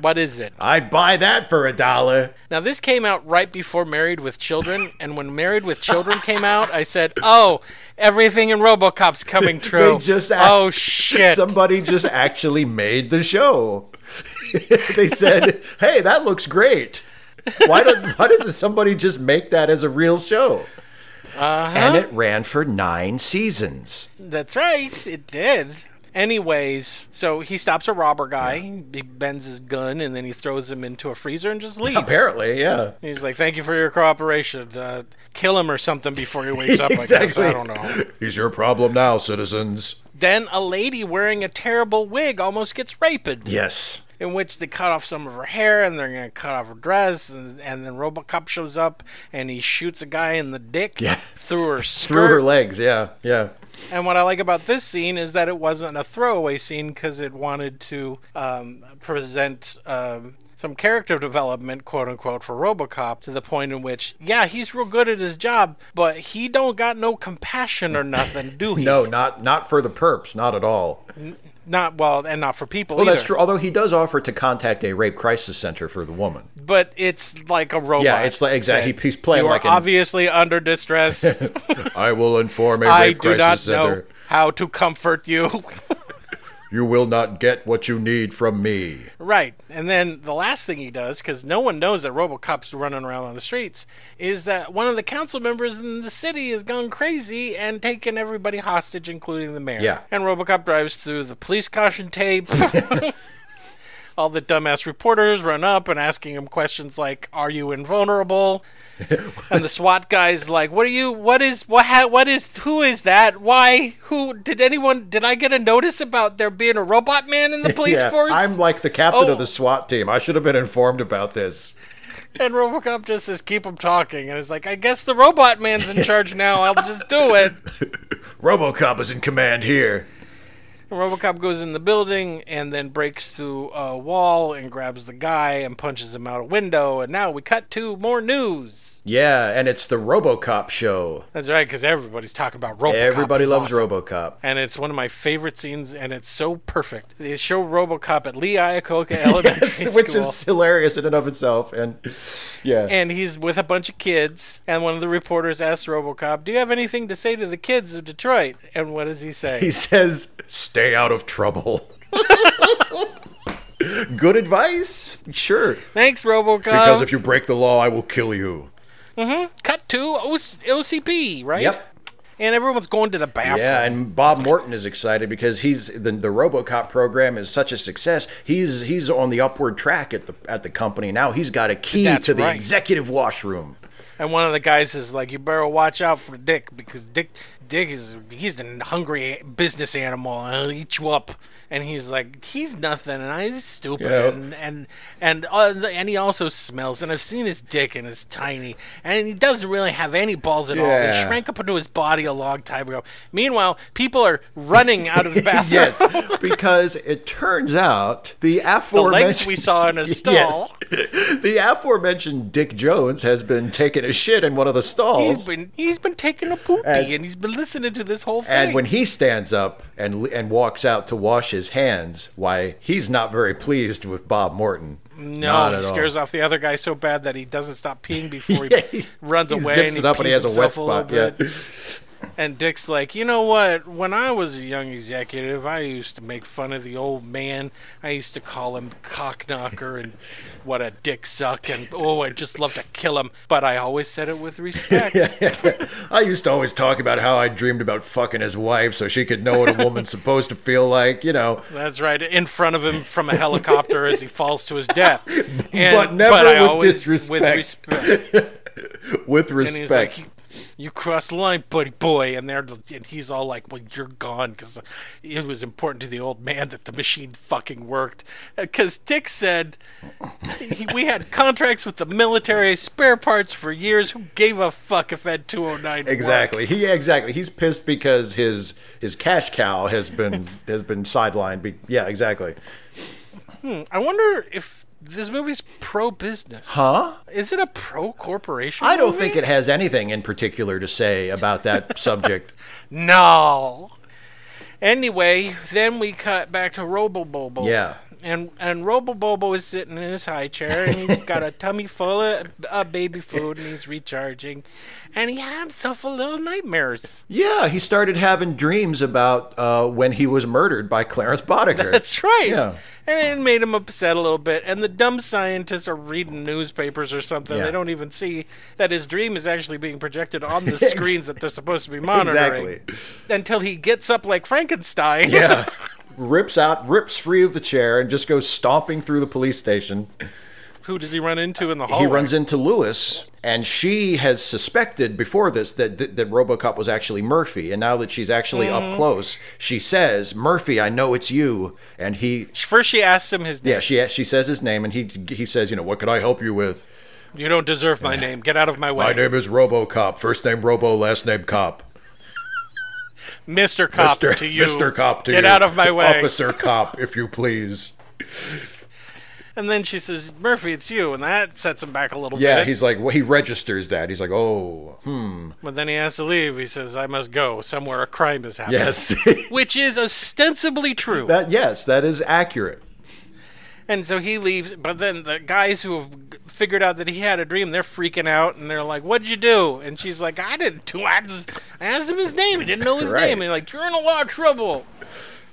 what is it? I'd buy that for a dollar. Now, this came out right before Married with Children, and when Married with Children came out, I said, "Oh, everything in RoboCop's coming true." They just act- oh shit! Somebody just actually made the show. they said, "Hey, that looks great." Why don't why doesn't somebody just make that as a real show? Uh-huh. And it ran for nine seasons. That's right, it did. Anyways, so he stops a robber guy. He bends his gun and then he throws him into a freezer and just leaves. Apparently, yeah. He's like, "Thank you for your cooperation. Uh, kill him or something before he wakes up." I guess I don't know. He's your problem now, citizens. Then a lady wearing a terrible wig almost gets raped. Yes. in which they cut off some of her hair and they're gonna cut off her dress and, and then robocop shows up and he shoots a guy in the dick Yeah. through her skirt Through her legs, yeah, yeah. And what i like about this scene is that it wasn't a throwaway scene because it wanted to um, present um, some character development quote unquote for robocop to the point in which yeah he's real good at his job but he don't got no compassion or nothing do he No, not not for the perps, not at all. Not well and not for people Well, either. that's true. Although he does offer to contact a rape crisis center for the woman. but it's like a robot. Yeah, it's like- exactly, said, he's playing you like are an- obviously under distress. I will inform a rape I do not center. know how to comfort you. You will not get what you need from me. right, and then the last thing he does, because no one knows that RoboCop's running around on the streets, is that one of the council members in the city has gone crazy and taken everybody hostage, including the mayor. Yeah. and RoboCop drives through the police caution tape. All the dumbass reporters run up and asking him questions like, "Are you invulnerable?" and the SWAT guy's like, "What are you? What is? What? Ha, what is? Who is that? Why? Who? Did anyone? Did I get a notice about there being a robot man in the police yeah, force?" I'm like the captain Oh. of the oh. SWAT team. I should have been informed about this. and RoboCop just says, "Keep him talking," and it's like, "I guess the robot man's in charge now. I'll just do it." RoboCop is in command here. RoboCop goes in the building and then breaks through a wall and grabs the guy and punches him out a window. And now we cut to more news. Yeah, and it's the RoboCop show. That's right, because everybody's talking about RoboCop. Everybody He's loves awesome. RoboCop. and it's one of my favorite scenes, and it's so perfect. They show RoboCop at Lee Iacocca Elementary School, which is hilarious in and of itself. And yeah, and he's with a bunch of kids. And one of the reporters asks RoboCop, "Do you have anything to say to the kids of Detroit?" And what does he say? he says, "Stay out of trouble." Good advice, sure. Thanks, RoboCop. Because if you break the law, I will kill you. Mm-hmm. cut to O- OCP, right? Yep. And everyone's going to the bathroom. Yeah, and Bob Morton is excited because he's the the RoboCop program is such a success. He's he's on the upward track at the at the company now. He's got a key That's to the right. executive washroom. And one of the guys is like, "You better watch out for Dick because Dick, Dick is he's a hungry business animal and he'll eat you up." And he's like, "He's nothing, and I'm stupid." Yeah. And and and, uh, and he also smells. And I've seen his dick, and it's tiny, and he doesn't really have any balls at all. They shrank up into his body a long time ago. Meanwhile, people are running out of the bathroom. Yes, because it turns out the the aforementioned legs we saw in a stall. Yes. The aforementioned Dick Jones has been taking a shit in one of the stalls. He's been he's been taking a poopy, And- and, he's been listening to this whole thing. and when he stands up and and walks out to wash his hands, why he's not very pleased with Bob Morton. No, he at all. scares off the other guy so bad that he doesn't stop peeing before he Yeah, he- runs he away zips and it he up and he has a wet himself a spot, yeah. And Dick's like, you know what? When I was a young executive, I used to make fun of the old man. I used to call him cockknocker and what a dick suck and oh, I'd just love to kill him. But I always said it with respect. I used to always talk about how I dreamed about fucking his wife so she could know what a woman's supposed to feel like, you know. That's right, in front of him from a helicopter as he falls to his death. And, But never I with always- With disrespect. respect. With he's like, respect. you, crossed the line, buddy boy. And they're and he's all like, well, you're gone because it was important to the old man that the machine fucking worked. Uh, because Dick said he, we had contracts with the military, spare parts for years. Who gave a fuck if Ed 209 worked? Exactly. He exactly. He's pissed because his his cash cow has been has been sidelined. Be, yeah, exactly. Hmm. I wonder if this movie's pro business. Huh? Is it a pro corporation? I don't movie? think it has anything in particular to say about that subject. No. Anyway, then we cut back to Robo Bobo. Yeah. And and Robo Bobo is sitting in his high chair and he's got a tummy full of uh, baby food and he's recharging, and he had himself a little nightmares. Yeah, he started having dreams about uh, when he was murdered by Clarence Boddicker. That's right. Yeah. And it made him upset a little bit. And the dumb scientists are reading newspapers or something. Yeah. They don't even see that his dream is actually being projected on the screens that they're supposed to be monitoring. Exactly. Until he gets up like Frankenstein. Yeah. Rips out, rips free of the chair, and just goes stomping through the police station. Who does he run into in the hallway? He runs into Lewis, and she has suspected before this that, that that RoboCop was actually Murphy, and now that she's actually Mm-hmm. up close, she says, "Murphy, I know it's you." And he, First, she asks him his name. yeah, she she says his name, and he he says, "You know, what can I help you with?" You don't deserve my name. Get out of my way. My name is RoboCop. First name Robo, last name Cop. Mr. Cop Mr. to you. Mr. Cop to Get you. out of my way. Officer Cop, if you please. And then she says, Murphy, it's you. And that sets him back a little Yeah, bit. Yeah, he's like, well, he registers that. He's like, oh, hmm, But then he has to leave. He says, I must go. Somewhere a crime has happened. yes, Which is ostensibly true. that yes, that is accurate. And so he leaves, but then the guys who have figured out that he had a dream, they're freaking out and they're like, What'd you do? And she's like, I didn't do I just I asked him his name. He didn't know his Right. name. And like, You're in a lot of trouble.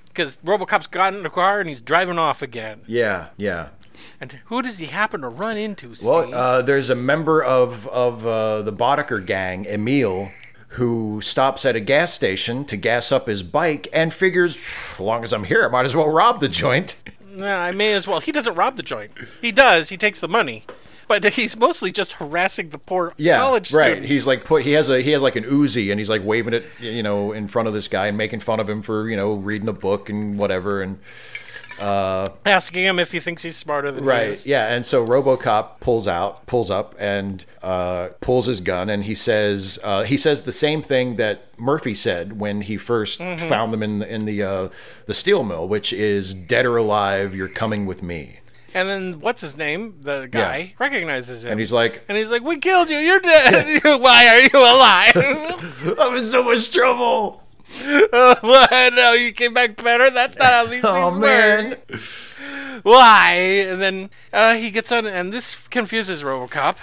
Because Robocop's got in the car and he's driving off again. Yeah, yeah. And who does he happen to run into, Steve? Well, uh, there's a member of of uh, the Boddicker gang, Emil, who stops at a gas station to gas up his bike and figures, as long as I'm here, I might as well rob the joint. Nah, I may as well. He doesn't rob the joint. He does. He takes the money. But he's mostly just harassing the poor Yeah, college right. student. He's like put. He has a he has like an Uzi, and he's like waving it, you know, in front of this guy and making fun of him for you know reading a book and whatever. And asking him if he thinks he's smarter than he Right. is. Yeah. And so RoboCop pulls out, pulls up, and uh, pulls his gun, and he says uh, he says the same thing that Murphy said when he 1st Mm-hmm. found them in the, in the uh, the steel mill, which is "Dead or alive, you're coming with me." And then what's his name? The guy recognizes him. And he's like, and he's like, "We killed you. You're dead. Why are you alive?" "I'm in so much trouble." What? no, you came back better. That's not how these Oh things man. work. Why? And then uh, he gets on, and this confuses RoboCop.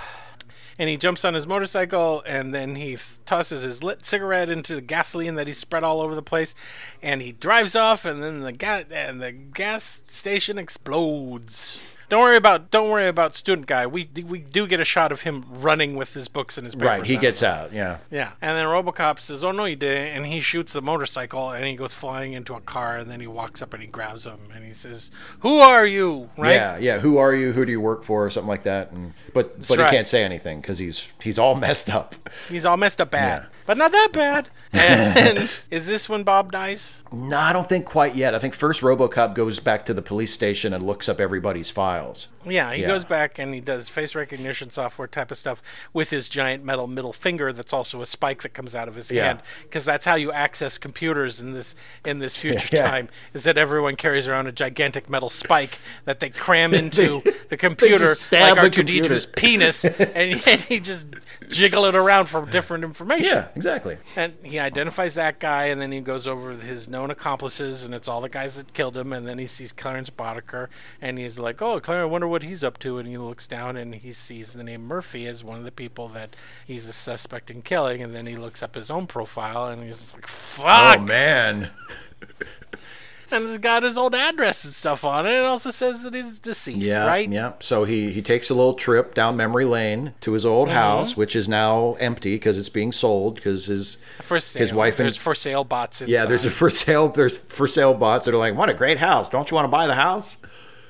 And he jumps on his motorcycle, and then he tosses his lit cigarette into the gasoline that he spread all over the place, and he drives off. And then the gas and the gas station explodes. Don't worry about don't worry about student guy. We we do get a shot of him running with his books and his papers. Right. He out. gets out. Yeah. Yeah, and then RoboCop says, "Oh no, you didn't," and he shoots the motorcycle, and he goes flying into a car, and then he walks up and he grabs him, and he says, "Who are you?" Right? Yeah, yeah. Who are you? Who do you work for? Or something like that. And but but right. he can't say anything because he's he's all messed up. He's all messed up bad, but not that bad. And is this when Bob dies? No, I don't think quite yet. I think first RoboCop goes back to the police station and looks up everybody's files. Yeah, he Yeah. goes back and he does face recognition software type of stuff with his giant metal middle finger that's also a spike that comes out of his Yeah. hand because that's how you access computers in this in this future Yeah. time is that everyone carries around a gigantic metal spike that they cram into the computer like the R2D2's penis and, and he just jiggle it around for different information. Yeah, exactly. And he identifies that guy, and then he goes over his known accomplices, and it's all the guys that killed him. And then he sees Clarence Boddicker, and he's like, "Oh, Clarence, I wonder what he's up to." And he looks down, and he sees the name Murphy as one of the people that he's a suspect in killing. And then he looks up his own profile, and he's like, "Fuck!" Oh man. And it's got his old address and stuff on it. It also says that he's deceased, Yeah, right? yeah. So he he takes a little trip down memory lane to his old Mm-hmm. house, which is now empty because it's being sold because his For sale. his wife and there's for sale bots. Inside. yeah, there's a for sale there's for sale bots that are like, what a great house! Don't you want to buy the house?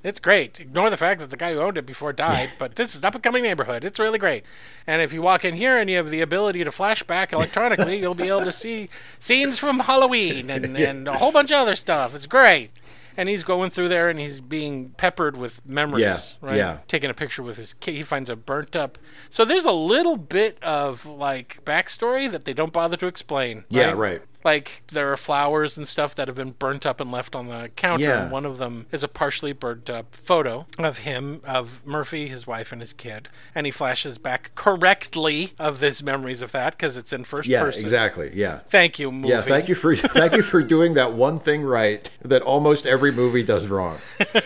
It's great. Ignore the fact that the guy who owned it before died, but this is an up and coming neighborhood. It's really great. And if you walk in here and you have the ability to flashback electronically, you'll be able to see scenes from Halloween and, and a whole bunch of other stuff. It's great. And he's going through there and he's being peppered with memories, Yeah, right? yeah. Taking a picture with his kid. He finds a burnt up. So there's a little bit of like backstory that they don't bother to explain. Yeah, right. Like there are flowers and stuff that have been burnt up and left on the counter. Yeah. And one of them is a partially burnt up photo of him, of Murphy, his wife, and his kid. And he flashes back correctly of his memories of that because it's in first Yeah, person. exactly. Yeah. Thank you, movie. Yeah, thank you for thank you for doing that one thing right that almost every movie does wrong.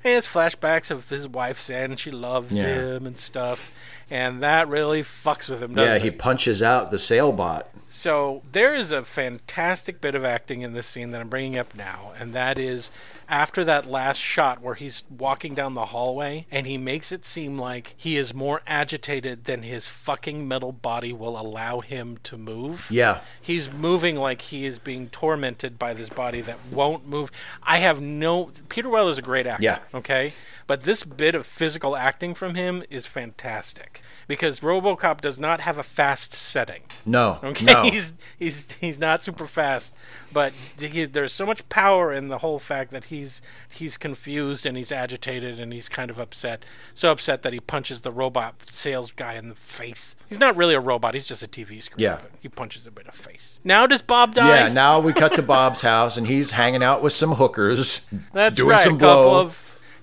He has flashbacks of his wife saying she loves Yeah. him and stuff. And that really fucks with him, doesn't Yeah, it? he punches out the sailbot. So there is a fantastic bit of acting in this scene that I'm bringing up now, and that is after that last shot where he's walking down the hallway and he makes it seem like he is more agitated than his fucking metal body will allow him to move. Yeah. He's moving like he is being tormented by this body that won't move. I have no. Peter Weller is a great actor. Yeah. Okay. But this bit of physical acting from him is fantastic because RoboCop does not have a fast setting. No. Okay, No. he's he's he's not super fast, but he, there's so much power in the whole fact that he's he's confused and he's agitated and he's kind of upset, so upset that he punches the robot sales guy in the face. He's not really a robot; he's just a TV screen. Yeah. but he punches him in the face. Now does Bob die? Yeah, now we cut to Bob's house and he's hanging out with some hookers. That's doing right. some a couple blow.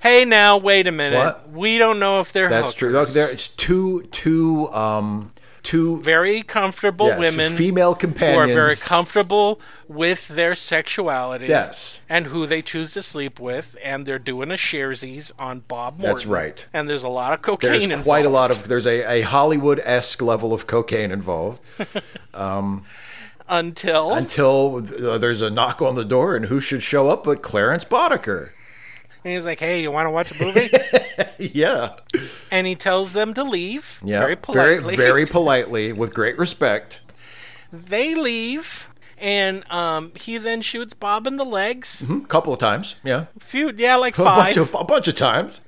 Hey, now wait a minute. What? We don't know if they're That's true. Look, hookers. there's two two um two very comfortable yes, women female companions, who are very comfortable with their sexuality. Yes. And who they choose to sleep with, and they're doing a sharesies on Bob Morton. That's right. And there's a lot of cocaine There's involved. quite a lot of there's a, a Hollywood esque level of cocaine involved until until uh, there's a knock on the door and who should show up but Clarence Boddicker. And he's like, "Hey, you want to watch a movie?" Yeah, and he tells them to leave. yeah, Very politely. very, very politely, with great respect. they leave. And um, he then shoots Bob in the legs. A couple of times, yeah, Few, yeah, like a bunch five. of a bunch of times.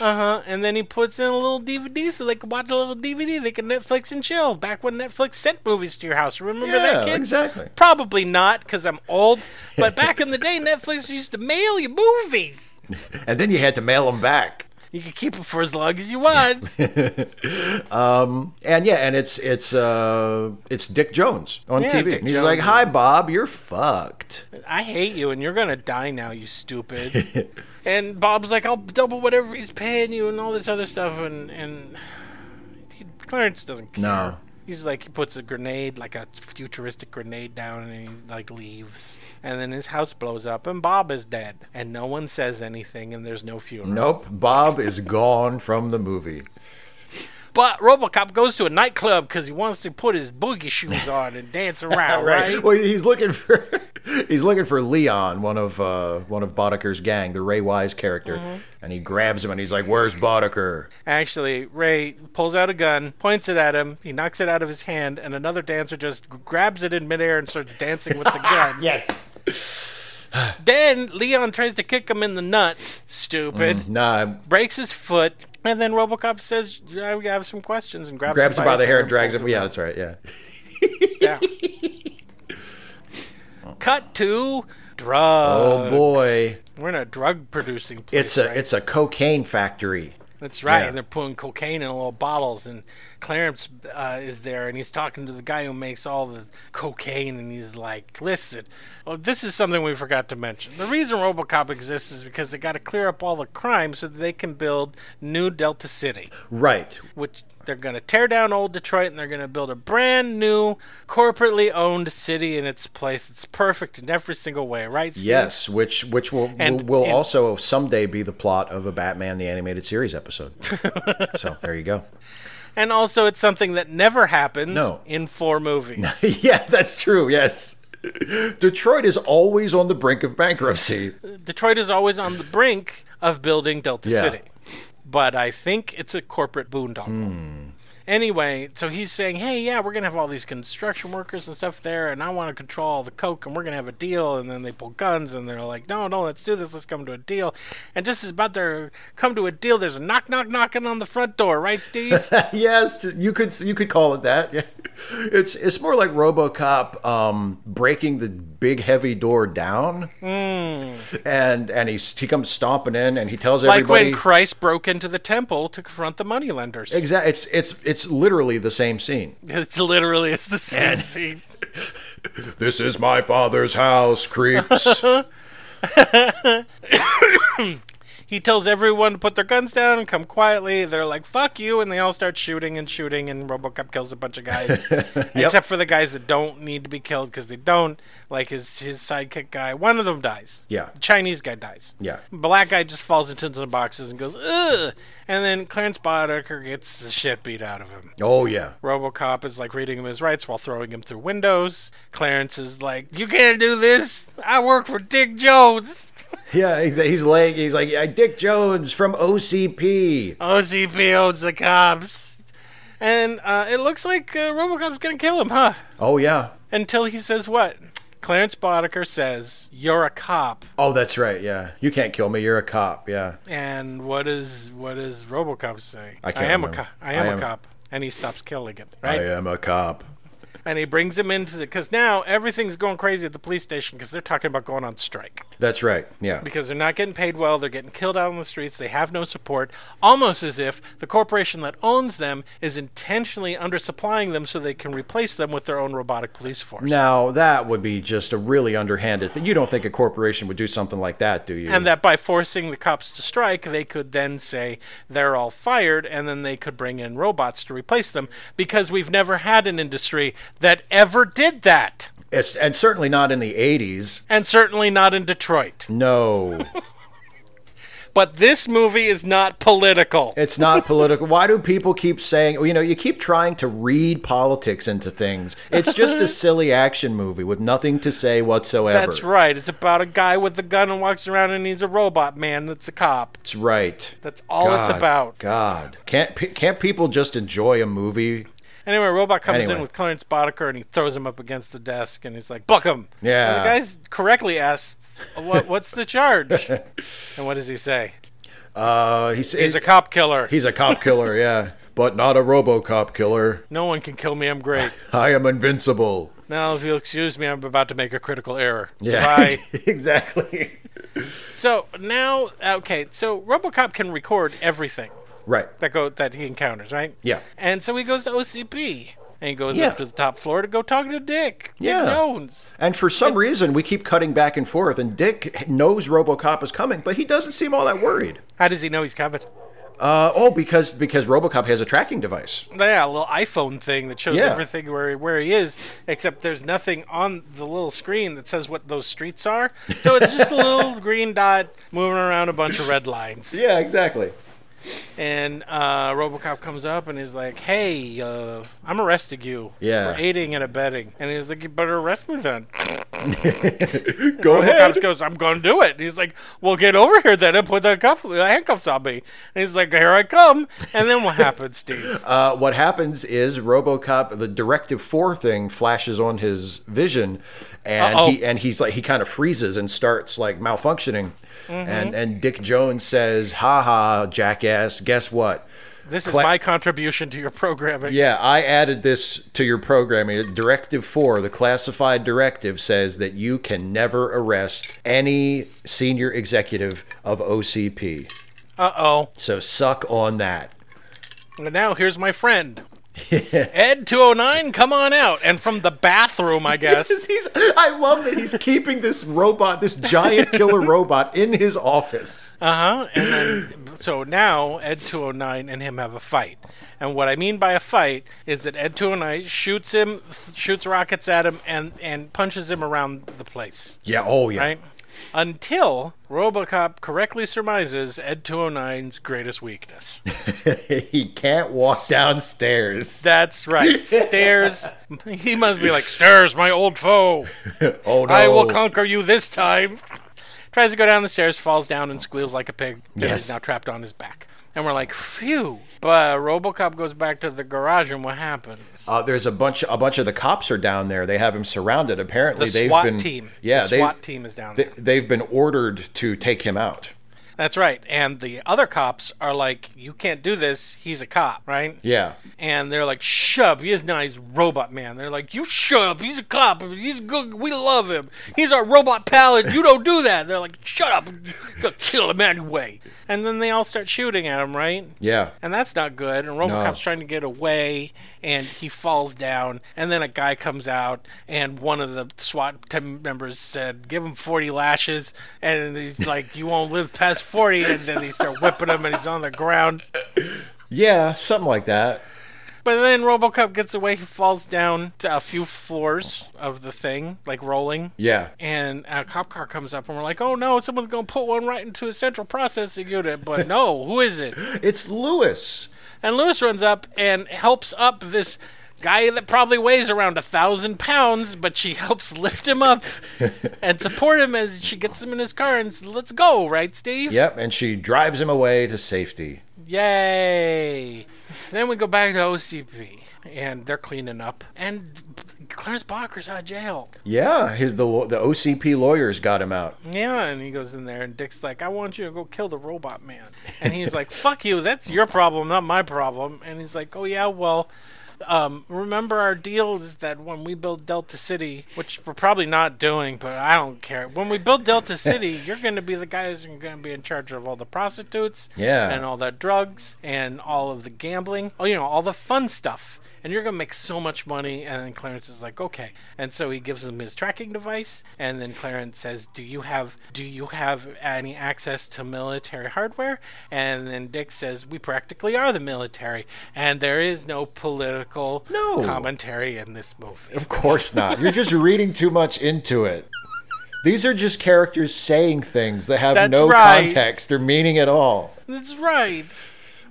Uh-huh. And then he puts in a little DVD so they can watch a little DVD. They can Netflix and chill. Back when Netflix sent movies to your house. Remember that, kids? exactly. Probably not, because I'm old. But back in the day, Netflix used to mail you movies. And then you had to mail them back. You could keep them for as long as you want. And yeah, and it's it's uh it's Dick Jones on Yeah, TV. Dick and he's Jones like, "Hi, Bob, you're fucked." I hate you, and you're gonna die now, you stupid. and Bob's like, I'll double whatever he's paying you, and all this other stuff, and and Clarence doesn't care. No. He's like he puts a grenade, like a futuristic grenade down, and he like leaves, and then his house blows up, and Bob is dead, and no one says anything, and there's no funeral. Nope, Bob is gone from the movie. But RoboCop goes to a nightclub because he wants to put his boogie shoes on and dance around, right? Well, he's looking for he's looking for Leon, one of uh, one of Boddicker's gang, the Ray Wise character, Mm-hmm. and he grabs him and he's like, "Where's Boddicker?" Actually, Ray pulls out a gun, points it at him, he knocks it out of his hand, and another dancer just grabs it in midair and starts dancing with the gun. Yes. Then Leon tries to kick him in the nuts, stupid, mm, Nah, breaks his foot, and then Robocop says, I have some questions, and grabs, grabs him him by the hair and drags pulls him. Yeah, that's right. Yeah. Yeah. Cut to drugs. Oh boy, We're in a drug producing place. it's a right? it's a cocaine factory. That's right. Yeah. And they're putting cocaine in little bottles, and Clarence uh, is there, and he's talking to the guy who makes all the cocaine, and he's like, "Listen, well, this is something we forgot to mention. The reason RoboCop exists is because they got to clear up all the crime so that they can build new Delta City, Right. which they're going to tear down old Detroit, and they're going to build a brand new corporately owned city in its place. It's perfect in every single way, right? Steve? Yes, which which will And- will, will and- also someday be the plot of a Batman the animated series episode. so there you go. And also, it's something that never happens No. in four movies. yeah, that's true. Yes. Detroit is always on the brink of bankruptcy. Detroit is always on the brink of building Delta Yeah. City. But I think it's a corporate boondoggle. Hmm. Anyway, so he's saying, hey, yeah, we're going to have all these construction workers and stuff there, and I want to control all the coke, and we're going to have a deal. And then they pull guns, and they're like, no, no, let's do this. Let's come to a deal. And just as about to come to a deal, there's a knock, knock, knocking on the front door, right, Steve? yes, you could you could call it that. Yeah. It's it's more like RoboCop um, breaking the big heavy door down, and and he's he comes stomping in and he tells like everybody. when Christ broke into the temple to confront the moneylenders. Exactly. It's it's it's literally the same scene. It's literally it's the same scene. This is my father's house, creeps. He tells everyone to put their guns down and come quietly. They're like, fuck you. And they all start shooting and shooting. And Robocop kills a bunch of guys. Except for the guys that don't need to be killed because they don't. Like his, his sidekick guy. One of them dies. Yeah. The Chinese guy dies. Yeah. Black guy just falls into the boxes and goes, ugh. And then Clarence Boddicker gets the shit beat out of him. oh yeah. Robocop is like reading him his rights while throwing him through windows. Clarence is like, "You can't do this. I work for Dick Jones." Yeah, he's, he's like he's like yeah, Dick Jones from OCP. OCP owns the cops. And uh, it looks like uh, Robocop's gonna kill him, huh? Oh yeah. Until he says what? Clarence Boddicker says, "You're a cop." Oh, that's right. Yeah, you can't kill me. You're a cop. Yeah. And what is what does RoboCop say? I can't am remember. a cop. I am I a am- cop. And he stops killing him, right? I am a cop. And he brings him into the because now everything's going crazy at the police station because they're talking about going on strike That's right. Yeah. because they're not getting paid well. They're getting killed out on the streets. They have no support. Almost as if the corporation that owns them is intentionally undersupplying them so they can replace them with their own robotic police force. Now that would be just a really underhanded thing. You don't think a corporation would do something like that, do you? And that by forcing the cops to strike, they could then say they're all fired, and then they could bring in robots to replace them because we've never had an industry that ever did that. It's, and certainly not in the '80s. And certainly not in Detroit. No, But this movie is not political. it's not political. Why do people keep saying? You know, you keep trying to read politics into things. It's just a silly action movie with nothing to say whatsoever. That's right. It's about a guy with a gun and walks around and he's a robot man that's a cop. That's right. That's all it's about. God, can't can't people just enjoy a movie? Anyway, Robot comes Anyway. in with Clarence Boddicker and he throws him up against the desk and he's like, "Buck him." Yeah. And the guy's correctly asks, "What? What's the charge?" and what does he say? Uh, he's He's a cop killer. he's a cop killer, yeah, but not a RoboCop killer. no one can kill me. I'm great. I am invincible. Now, if you'll excuse me, I'm about to make a critical error. Yeah, Bye. exactly. so now, okay, so RoboCop can record everything. Right. that go that he encounters, right? Yeah. And so he goes to OCP and he goes Yeah. up to the top floor to go talk to Dick. Yeah. Dick Jones. And for some reason, we keep cutting back and forth, and Dick knows RoboCop is coming, but he doesn't seem all that worried. How does he know he's coming? Uh, oh, because because RoboCop has a tracking device. Yeah, a little iPhone thing that shows Yeah. everything where where he is, except there's nothing on the little screen that says what those streets are. So it's just a little green dot moving around a bunch of red lines. Yeah, exactly. And uh, RoboCop comes up and is like, "Hey, uh, I'm arresting you Yeah. for aiding and abetting." And he's like, "You better arrest me then." Go ahead. RoboCop goes, "I'm going to do it." And he's like, "Well, get over here then and put the cuff, the handcuffs on me." And he's like, "Here I come." And then what happens, Steve? Uh, what happens is RoboCop, the Directive Four thing flashes on his vision, and Uh-oh. he and he's like he kind of freezes and starts like malfunctioning, Mm-hmm. and and Dick Jones says, "Ha ha, jackass! Guess what? This is Cla- my contribution to your programming. Yeah, I added this to your programming. Directive 4, the classified directive, says that you can never arrest any senior executive of OCP. Uh oh. So suck on that. And now here's my friend. Ed 209, come on out. And from the bathroom, I guess. He's, I love that he's keeping this robot, this giant killer robot, in his office. Uh huh. And then, so now Ed 209 and him have a fight. And what I mean by a fight is that Ed 209 shoots him, shoots rockets at him, and, and punches him around the place. Yeah, oh yeah. Right? Until Robocop correctly surmises Ed 209's greatest weakness. he can't walk downstairs. That's right. Stairs. He must be like, Stairs, my old foe. Oh no. I will conquer you this time. Tries to go down the stairs, falls down, and squeals like a pig. Yes. He's now trapped on his back. And we're like, phew. But Robocop goes back to the garage, and what happens? Uh, there's a bunch. A bunch of the cops are down there. They have him surrounded. Apparently, The they've SWAT been team. Yeah, the SWAT team is down they, there. they've been ordered to take him out. That's right. And the other cops are like, you can't do this. He's a cop, right? Yeah. And they're like, shut up. He's not. He's robot man. They're like, you shut up. He's a cop. He's good. We love him. He's our robot pal. and You don't do that. They're like, shut up. Gonna kill him anyway. And then they all start shooting at him, right? Yeah. And that's not good. And Robocop's trying to get away, and he falls down. And then a guy comes out, and one of the SWAT team members said, "Give him 40 lashes." And he's like, "You won't live past 40." And then they start whipping him, and he's on the ground. Yeah, something like that. But then RoboCop gets away. He falls down to a few floors of the thing, like rolling. Yeah. And a cop car comes up, and we're like, "Oh no, someone's gonna put one right into a central processing unit." But no, who is it? It's Lewis. And Lewis runs up and helps up this guy that probably weighs around a thousand pounds, but she helps lift him up and support him as she gets him in his car and says, let's go, right, Steve? Yep, and she drives him away to safety. Yay! Then we go back to OCP, and they're cleaning up, and Clarence Boddicker's out of jail. Yeah, his the the OCP lawyers got him out. Yeah, and he goes in there, and Dick's like, "I want you to go kill the robot man," and he's like, "Fuck you, that's your problem, not my problem." And he's like, "Oh yeah, well." Um, remember our deal is that when we build Delta City, which we're probably not doing, but I don't care. When we build Delta City, you're going to be the guys who are going to be in charge of all the prostitutes, Yeah. and all the drugs, and all of the gambling. Oh, you know, all the fun stuff. And you're gonna make so much money. And then Clarence is like, okay. And so he gives him his tracking device. And then Clarence says, do you have do you have any access to military hardware? And then Dick says, we practically are the military, and there is no political No. commentary in this movie. Of course not. You're just reading too much into it. These are just characters saying things that have That's no right. context or meaning at all. That's right.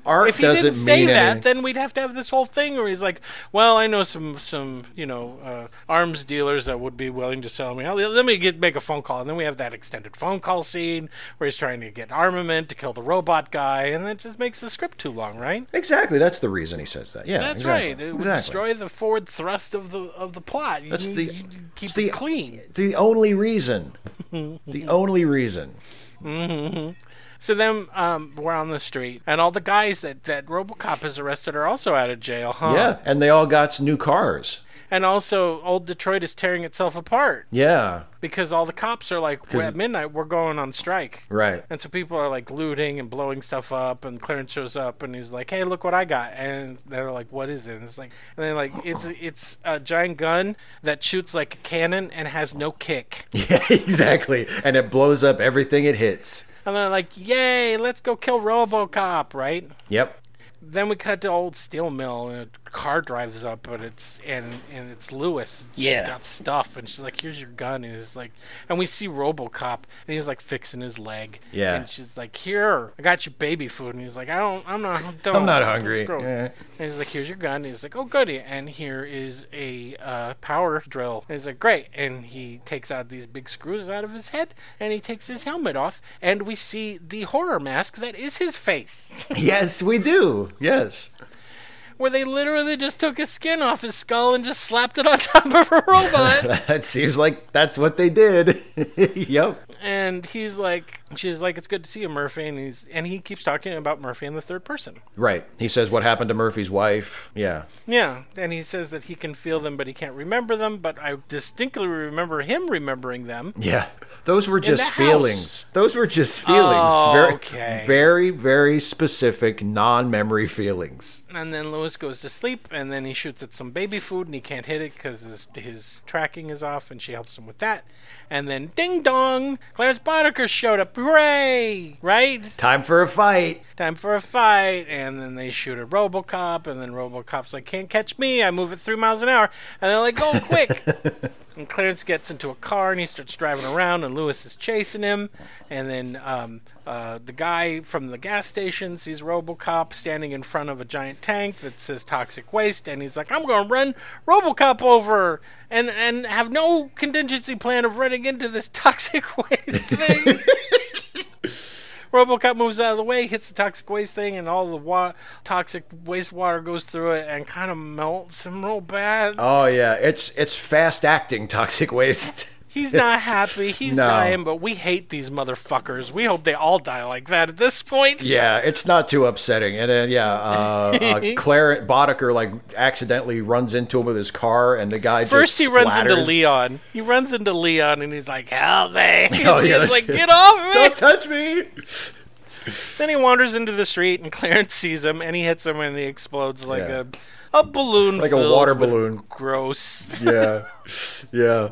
Art if he doesn't didn't say mean that, any- then we'd have to have this whole thing where he's like, "Well, I know some some you know uh, arms dealers that would be willing to sell me. I'll- Let me get make a phone call." And then we have that extended phone call scene where he's trying to get armament to kill the robot guy, and that just makes the script too long, right? Exactly. That's the reason he says that. Yeah, That's exactly. right. It would exactly. destroy the forward thrust of the of the plot. You- That's the you keep the, it clean. The only reason. the only reason. So then um, we're on the street, and all the guys that that RoboCop has arrested are also out of jail, huh? Yeah, and they all got new cars. And also, old Detroit is tearing itself apart. Yeah, because all the cops are like "We're at midnight we're going on strike right. and so people are like looting and blowing stuff up and clarence shows up and he's like hey look what i got and they're like what is it and it's like and they're like it's it's a giant gun that shoots like a cannon and has no kick Yeah, exactly. And it blows up everything it hits. And they're like yay let's go kill robocop right Yep. then we cut to old steel mill and car drives up and it's and and it's Lewis. She's Yeah. got stuff and she's like, Here's your gun and he's like and we see Robocop and he's like fixing his leg. Yeah. And she's like, Here, I got you baby food and he's like, I don't I'm not don't, I'm not hungry. Yeah. And he's like, Here's your gun. And he's like, Oh goody and here is a uh, power drill. And he's like, Great and he takes out these big screws out of his head and he takes his helmet off and we see the horror mask that is his face. Yes, we do. Yes. Where they literally just took his skin off his skull and just slapped it on top of a robot. That seems like that's what they did. yep. and he's like, she's like, it's good to see you, Murphy. And he's and he keeps talking about Murphy in the third person. Right. He says what happened to Murphy's wife. Yeah. Yeah, and he says that he can feel them, but he can't remember them. But I distinctly remember him remembering them. Yeah. Those were just the house. feelings. Those were just feelings. Oh, very, okay. very, very specific non-memory feelings. And then Lewis goes to sleep, and then he shoots at some baby food, and he can't hit it because his, his tracking is off, and she helps him with that. And then ding dong, Clarence Boddicker showed up. Hooray! Right? Time for a fight. time for a fight, and then they shoot a RoboCop, and then RoboCop's like, "Can't catch me! I move at three miles an hour," and they're like, "Go quick!" and Clarence gets into a car, and he starts driving around, and Lewis is chasing him, and then um, uh, the guy from the gas station sees RoboCop standing in front of a giant tank that says "toxic waste," and he's like, "I'm going to run RoboCop over." And, and have no contingency plan of running into this toxic waste thing. RoboCop moves out of the way, hits the toxic waste thing, and all the wa- toxic wastewater goes through it and kind of melts him real bad. Oh yeah, it's it's fast acting toxic waste. He's not happy. He's No. dying, but we hate these motherfuckers. We hope they all die like that at this point. Yeah, it's not too upsetting. And then yeah, uh, uh, Claire Boddicker like accidentally runs into him with his car, and the guy First, just he runs into. Leon. He runs into Leon, and he's like, "Help me!" Oh, yeah, Leon's like, "Get off me!" Don't touch me. Then he wanders into the street, and Clarence sees him, and he hits him, and he explodes like Yeah. a a balloon, Like a water balloon. Gross. Yeah, yeah.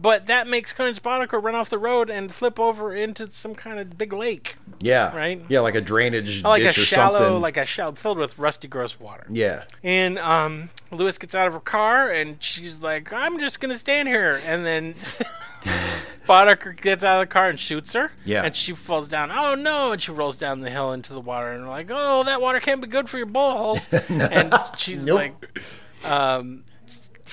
But that makes Clarence Boddicker run off the road and flip over into some kind of big lake, Yeah. Right? Yeah, like a drainage like a ditch or shallow, something. like a shallow filled with rusty, gross water. yeah. And um, Lewis gets out of her car and she's like, "I'm just gonna stand here." And then Boddicker gets out of the car and shoots her. Yeah. And she falls down. Oh no! And she rolls down the hill into the water. And we're like, "Oh, that water can't be good for your bullet holes." And she's Nope. like. um,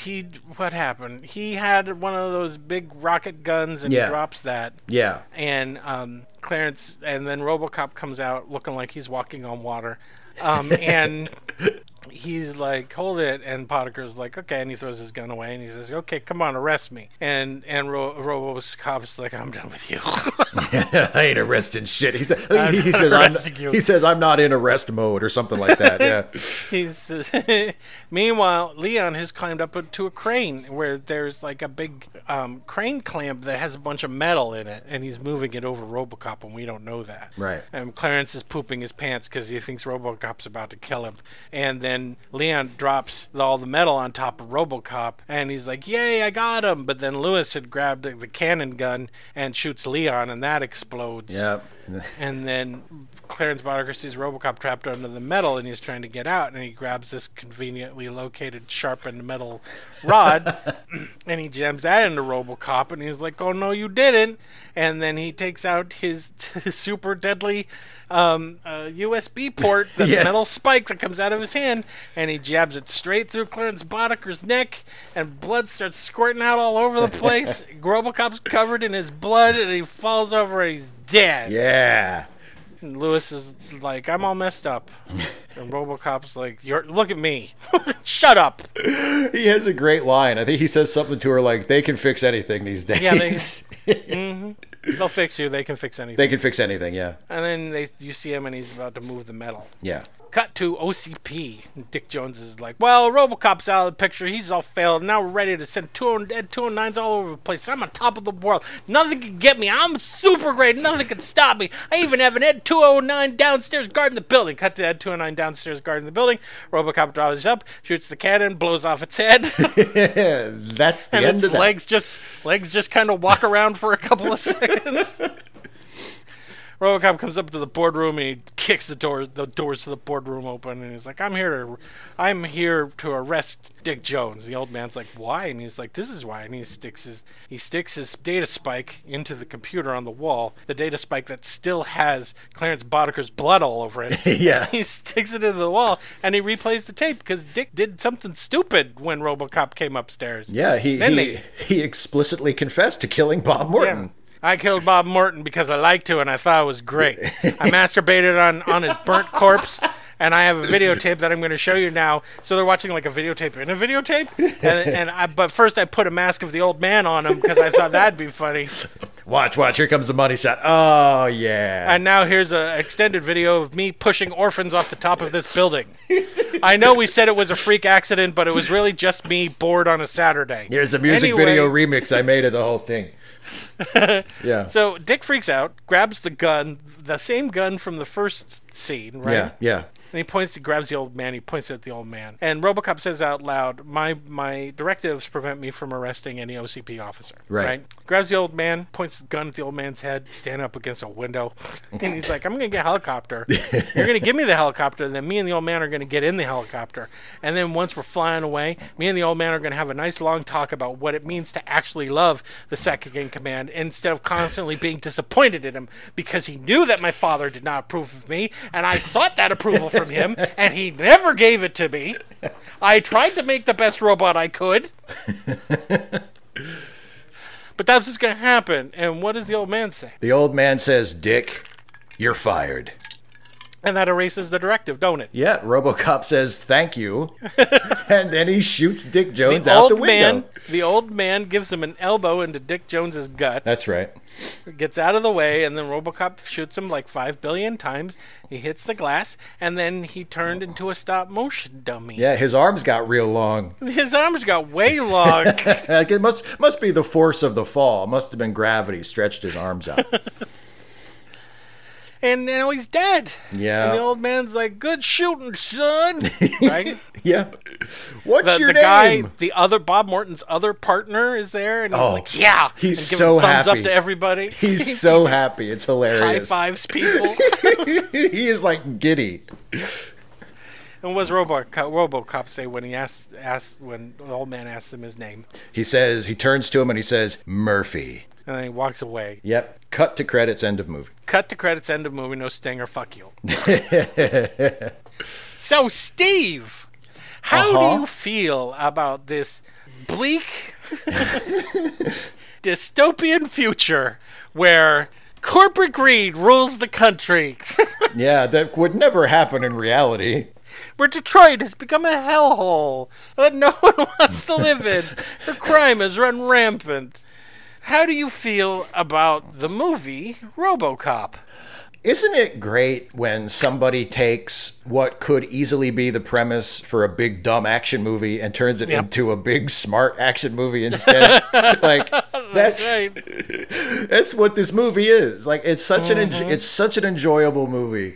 he what happened? He had one of those big rocket guns and Yeah. he drops that. Yeah. and um, Clarence, and then RoboCop comes out looking like he's walking on water, um, and he's like, "Hold it!" And Potter's like, "Okay," and he throws his gun away and he says, "Okay, come on, arrest me." And and Ro- RoboCop's like, "I'm done with you." I ain't arresting shit. He, said, I'm he says, I'm, you. he says, I'm not in arrest mode or something like that. Yeah. He's meanwhile Leon has climbed up to a crane where there's like a big um, crane clamp that has a bunch of metal in it, and he's moving it over RoboCop, and we don't know that. Right. And Clarence is pooping his pants because he thinks RoboCop's about to kill him, and then Leon drops all the metal on top of RoboCop, and he's like, "Yay, I got him!" But then Lewis had grabbed the, cannon gun and shoots Leon, and that explodes. Yeah. And then Clarence Boddicker sees RoboCop trapped under the metal, and he's trying to get out. And he grabs this conveniently located sharpened metal rod, and he jams that into RoboCop. And he's like, "Oh no, you didn't!" And then he takes out his super deadly um, uh, USB port, the Yeah. metal spike that comes out of his hand, and he jabs it straight through Clarence Boddicker's neck, and blood starts squirting out all over the place. RoboCop's covered in his blood, and he falls over, and he's dead. Yeah. And Lewis is like, I'm all messed up. And Robocop's like, You're look at me. Shut up. He has a great line. I think he says something to her like, they can fix anything these days. Yeah, they- mm-hmm. They'll fix you. They can fix anything. they can fix anything, yeah. and then they you see him and he's about to move the metal. Yeah. Cut to OCP. Dick Jones is like, Well, Robocop's out of the picture. He's all failed. Now we're ready to send 200 209s all over the place. I'm on top of the world. Nothing can get me. I'm super great. Nothing can stop me. I even have an Ed 209 downstairs guarding the building. Cut to Ed 209 downstairs guarding the building. Robocop drives up, shoots the cannon, blows off its head. That's the and end its legs just legs just kind of walk around for a couple of seconds. RoboCop comes up to the boardroom and he kicks the doors the doors to the boardroom open and he's like, "I'm here to, I'm here to arrest Dick Jones." The old man's like, "Why?" And he's like, "This is why." And he sticks his he sticks his data spike into the computer on the wall, the data spike that still has Clarence Boddicker's blood all over it. Yeah. he sticks it into the wall and he replays the tape because Dick did something stupid when RoboCop came upstairs. Yeah, he Then he, they- he explicitly confessed to killing Bob Morton. Yeah. I killed Bob Morton because I liked to and I thought it was great. I masturbated on, on his burnt corpse and I have a videotape that I'm going to show you now. So they're watching like a videotape in a videotape, and, and I, but first I put a mask of the old man on him because I thought that'd be funny. Watch, watch, here comes the money shot. Oh yeah. And now here's an extended video of me pushing orphans off the top of this building. I know we said it was a freak accident, but it was really just me bored on a Saturday. Here's a music Anyway, video remix I made of the whole thing. yeah. So Dick freaks out, grabs the gun, the same gun from the first scene, right? Yeah, yeah. And he points, he grabs the old man. He points at the old man, and RoboCop says out loud, "My my directives prevent me from arresting any OCP officer." Right. Grabs the old man, points the gun at the old man's head, stand up against a window, and he's like, "I'm gonna get a helicopter. You're gonna give me the helicopter, and then me and the old man are gonna get in the helicopter, and then once we're flying away, me and the old man are gonna have a nice long talk about what it means to actually love the second in command instead of constantly being disappointed in him because he knew that my father did not approve of me, and I sought that approval from him, and he never gave it to me. I tried to make the best robot I could." But that's what's going to happen. And what does the old man say? The old man says, Dick, you're fired. And that erases the directive, don't it? Yeah, Robocop says thank you, and then he shoots Dick Jones The out the window. man, the old man gives him an elbow into Dick Jones's gut, That's right. gets out of the way, and then RoboCop shoots him like five billion times. He hits the glass, and then he turned into a stop motion dummy. Yeah, his arms got real long. His arms got way long. Like, it must must be the force of the fall. It must have been gravity stretched his arms out. and now he's dead. Yeah. And the old man's like, "Good shooting, son." right? yeah. What's The, your the name? guy, the other Bob Morton's other partner is there, and he's Oh, like, "Yeah." he's so thumbs happy. up to everybody. He's so happy. It's hilarious. high fives people. he is like giddy. and what does Robo RoboCop say when he asks asked when the old man asks him his name, He says he turns to him and he says Murphy. And then he walks away. Yep. Cut to credits. End of movie. Cut to credits. End of movie. No stinger. Fuck you. so Steve, How Uh-huh. do you feel about this bleak dystopian future where corporate greed rules the country? Yeah, that would never happen in reality. where Detroit has become a hellhole that no one wants to live in, where crime has run rampant. How do you feel about the movie RoboCop? Isn't it great when somebody takes what could easily be the premise for a big dumb action movie and turns it Yep. into a big smart action movie instead? like that's Right. that's what this movie is. Like it's such an Mm-hmm. enj- it's such an enjoyable movie.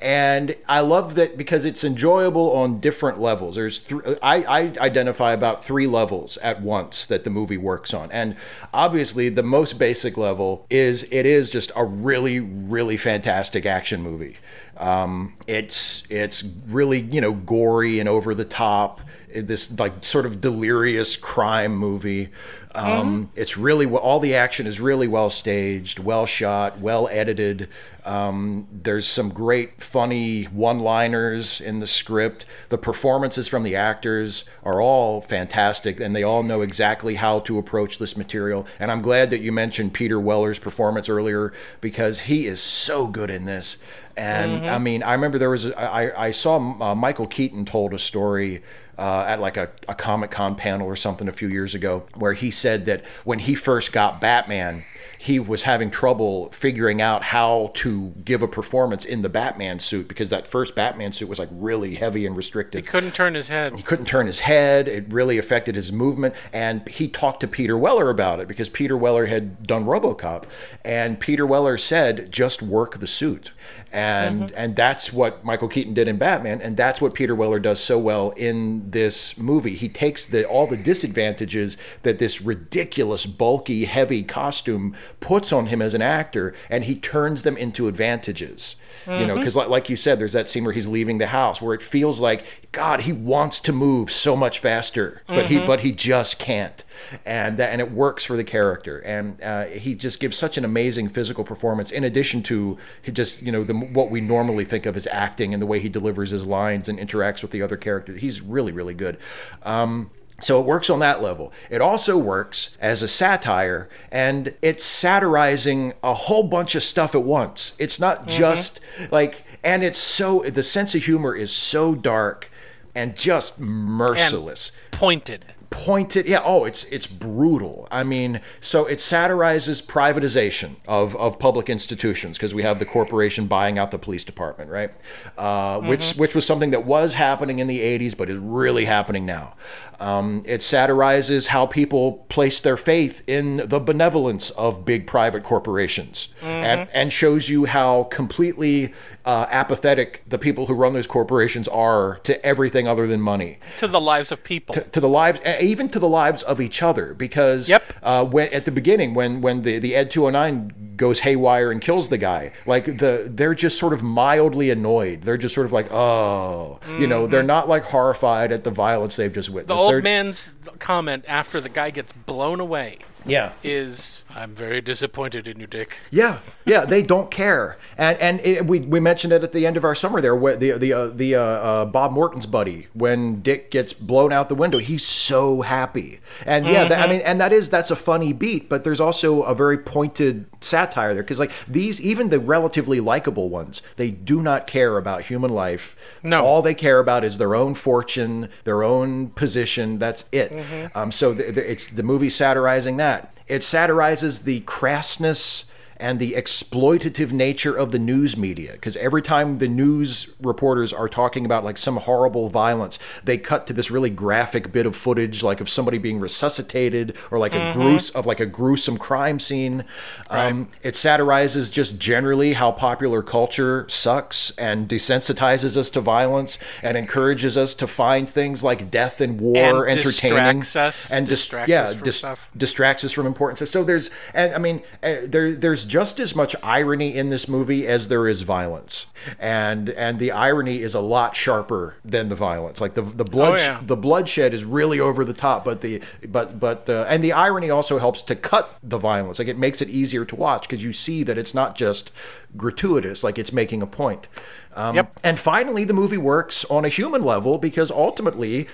And I love that because it's enjoyable on different levels. There's th- I, I identify about three levels at once that the movie works on, and obviously the most basic level is it is just a really really fantastic action movie. Um, it's it's really you know gory and over the top. This like sort of delirious crime movie. Um, It's really all the action is really well staged, well shot, well edited. Um, there's some great funny one-liners in the script. The performances from the actors are all fantastic, and they all know exactly how to approach this material. And I'm glad that you mentioned Peter Weller's performance earlier because he is so good in this. And I mean, I remember there was a- I, I saw uh, Michael Keaton told a story uh, at like a, a Comic Con panel or something a few years ago where he said that when he first got Batman, he was having trouble figuring out how to give a performance in the Batman suit because that first Batman suit was like really heavy and restrictive He Couldn't turn his head. he couldn't turn his head. It really affected his movement. And he talked to Peter Weller about it because Peter Weller had done Robocop. And Peter Weller said, just work the suit. And mm-hmm. and that's what Michael Keaton did in Batman, and that's what Peter Weller does so well in this movie. He takes the all the disadvantages that this ridiculous, bulky, heavy costume puts on him as an actor, and he turns them into advantages. You know, because like, like you said, there's that scene where he's leaving the house where it feels like God, he wants to move so much faster, but he but he just can't, and that and it works for the character, and uh, he just gives such an amazing physical performance. In addition to just you know the what we normally think of as acting and the way he delivers his lines and interacts with the other characters, he's really really good. Um, so it works on that level. It also works as a satire, and it's satirizing a whole bunch of stuff at once. It's not just like, and it's so, the sense of humor is so dark and just merciless Pointed. pointed yeah oh it's it's brutal i mean so it satirizes privatization of of public institutions because we have the corporation buying out the police department right uh, which which was something that was happening in the 80s but is really happening now um, it satirizes how people place their faith in the benevolence of big private corporations and, and shows you how completely uh, apathetic the people who run those corporations are to everything other than money To the lives of people. to the lives, even to the lives of each other. Because Yep. uh, when at the beginning, when when the the Ed two hundred nine goes haywire and kills the guy, like the they're just sort of mildly annoyed. They're just sort of like, oh, you know, they're not like horrified at the violence they've just the witnessed. Old man's comment after the guy gets blown away yeah. is, I'm very disappointed in you, Dick. Yeah, yeah, they don't care, and and it, we we mentioned it at the end of our summer there, where the the uh, the uh, uh, Bob Morton's buddy when Dick gets blown out the window, he's so happy, and yeah, that, I mean, and that is that's a funny beat, but there's also a very pointed satire there because like these, even the relatively likable ones, they do not care about human life. No. all they care about is their own fortune, their own position. That's it. Um, so th- th- it's the movie satirizing that. It satirizes the crassness and the exploitative nature of the news media. Because every time the news reporters are talking about like some horrible violence they cut to this really graphic bit of footage like of somebody being resuscitated or like a grues of like a gruesome crime scene. Um, it satirizes just generally how popular culture sucks and desensitizes us to violence and encourages us to find things like death and war And entertaining distracts us- and dis- distracts yeah us from dis- stuff. distracts us from important stuff. So there's, and I mean, uh, there there's just as much irony in this movie as there is violence, and and the irony is a lot sharper than the violence. Like the the blood Oh, yeah. the bloodshed is really over the top, but the but but uh, and the irony also helps to cut the violence. Like it makes it easier to watch because you see that it's not just gratuitous. Like it's making a point. Um, Yep. And finally, the movie works on a human level because ultimately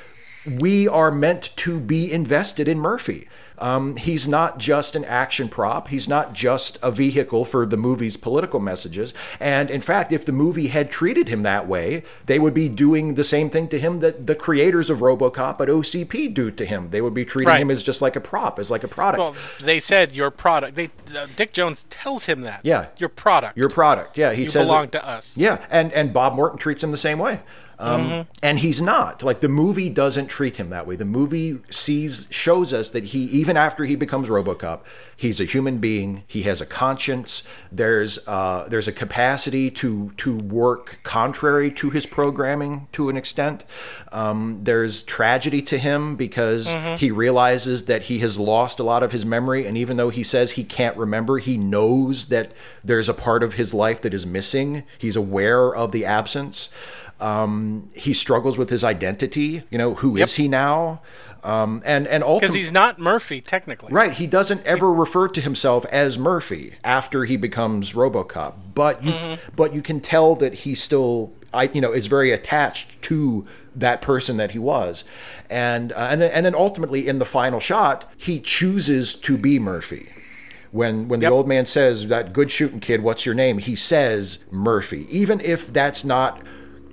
we are meant to be invested in Murphy. Um, he's not just an action prop. He's not just a vehicle for the movie's political messages. And in fact, if the movie had treated him that way, they would be doing the same thing to him that the creators of RoboCop at OCP do to him. They would be treating Right. him as just like a prop, as like a product. Well, they said your product. They uh, Dick Jones tells him that. Yeah. Your product. Your product, yeah. He you says it- belong to us. Yeah, and and Bob Morton treats him the same way. Um, And he's not like the movie doesn't treat him that way. The movie sees shows us that he even after he becomes RoboCop, he's a human being. He has a conscience. There's uh, there's a capacity to to work contrary to his programming to an extent. Um, there's tragedy to him because he realizes that he has lost a lot of his memory, and even though he says he can't remember, he knows that there's a part of his life that is missing. He's aware of the absence. Um, he struggles with his identity. You know, who is Yep. he now? Um, and and Because he's not Murphy technically. Right, he doesn't ever refer to himself as Murphy after he becomes RoboCop, but you but you can tell that he still I you know is very attached to that person that he was. And uh, and then, and then ultimately in the final shot, he chooses to be Murphy. When when Yep. the old man says that good shooting kid, what's your name? He says Murphy. Even if that's not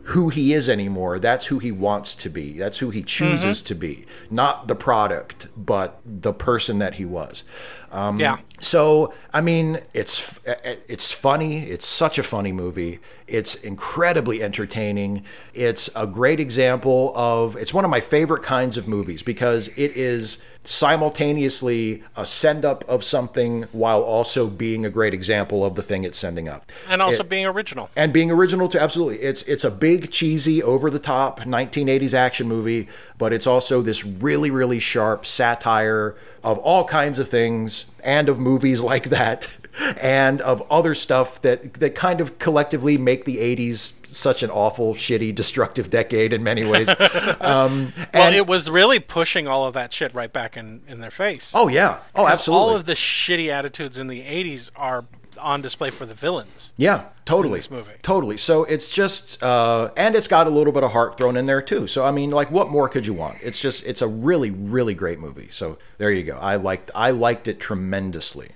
who he is anymore. That's who he wants to be. That's who he mm-hmm. chooses to be. Not the product, but the person that he was. Um, Yeah. So I mean, it's it's funny. It's such a funny movie. It's incredibly entertaining. It's a great example of. It's one of my favorite kinds of movies because it is simultaneously a send up of something while also being a great example of the thing it's sending up And also It- being original. and being original too absolutely it's it's a big cheesy over the top 1980s action movie but it's also this really really sharp satire of all kinds of things and of movies like that and of other stuff that that kind of collectively make the 80s such an awful shitty destructive decade in many ways. Um, Well, and- it was really pushing all of that shit right back in, in their face. oh yeah. Oh absolutely All of the shitty attitudes in the 80s are on display for the villains. Yeah, totally. this movie. Totally. So it's just, uh, and it's got a little bit of heart thrown in there too. So I mean, like, what more could you want? It's just, it's a really, really great movie. So there you go. I liked, I liked it tremendously.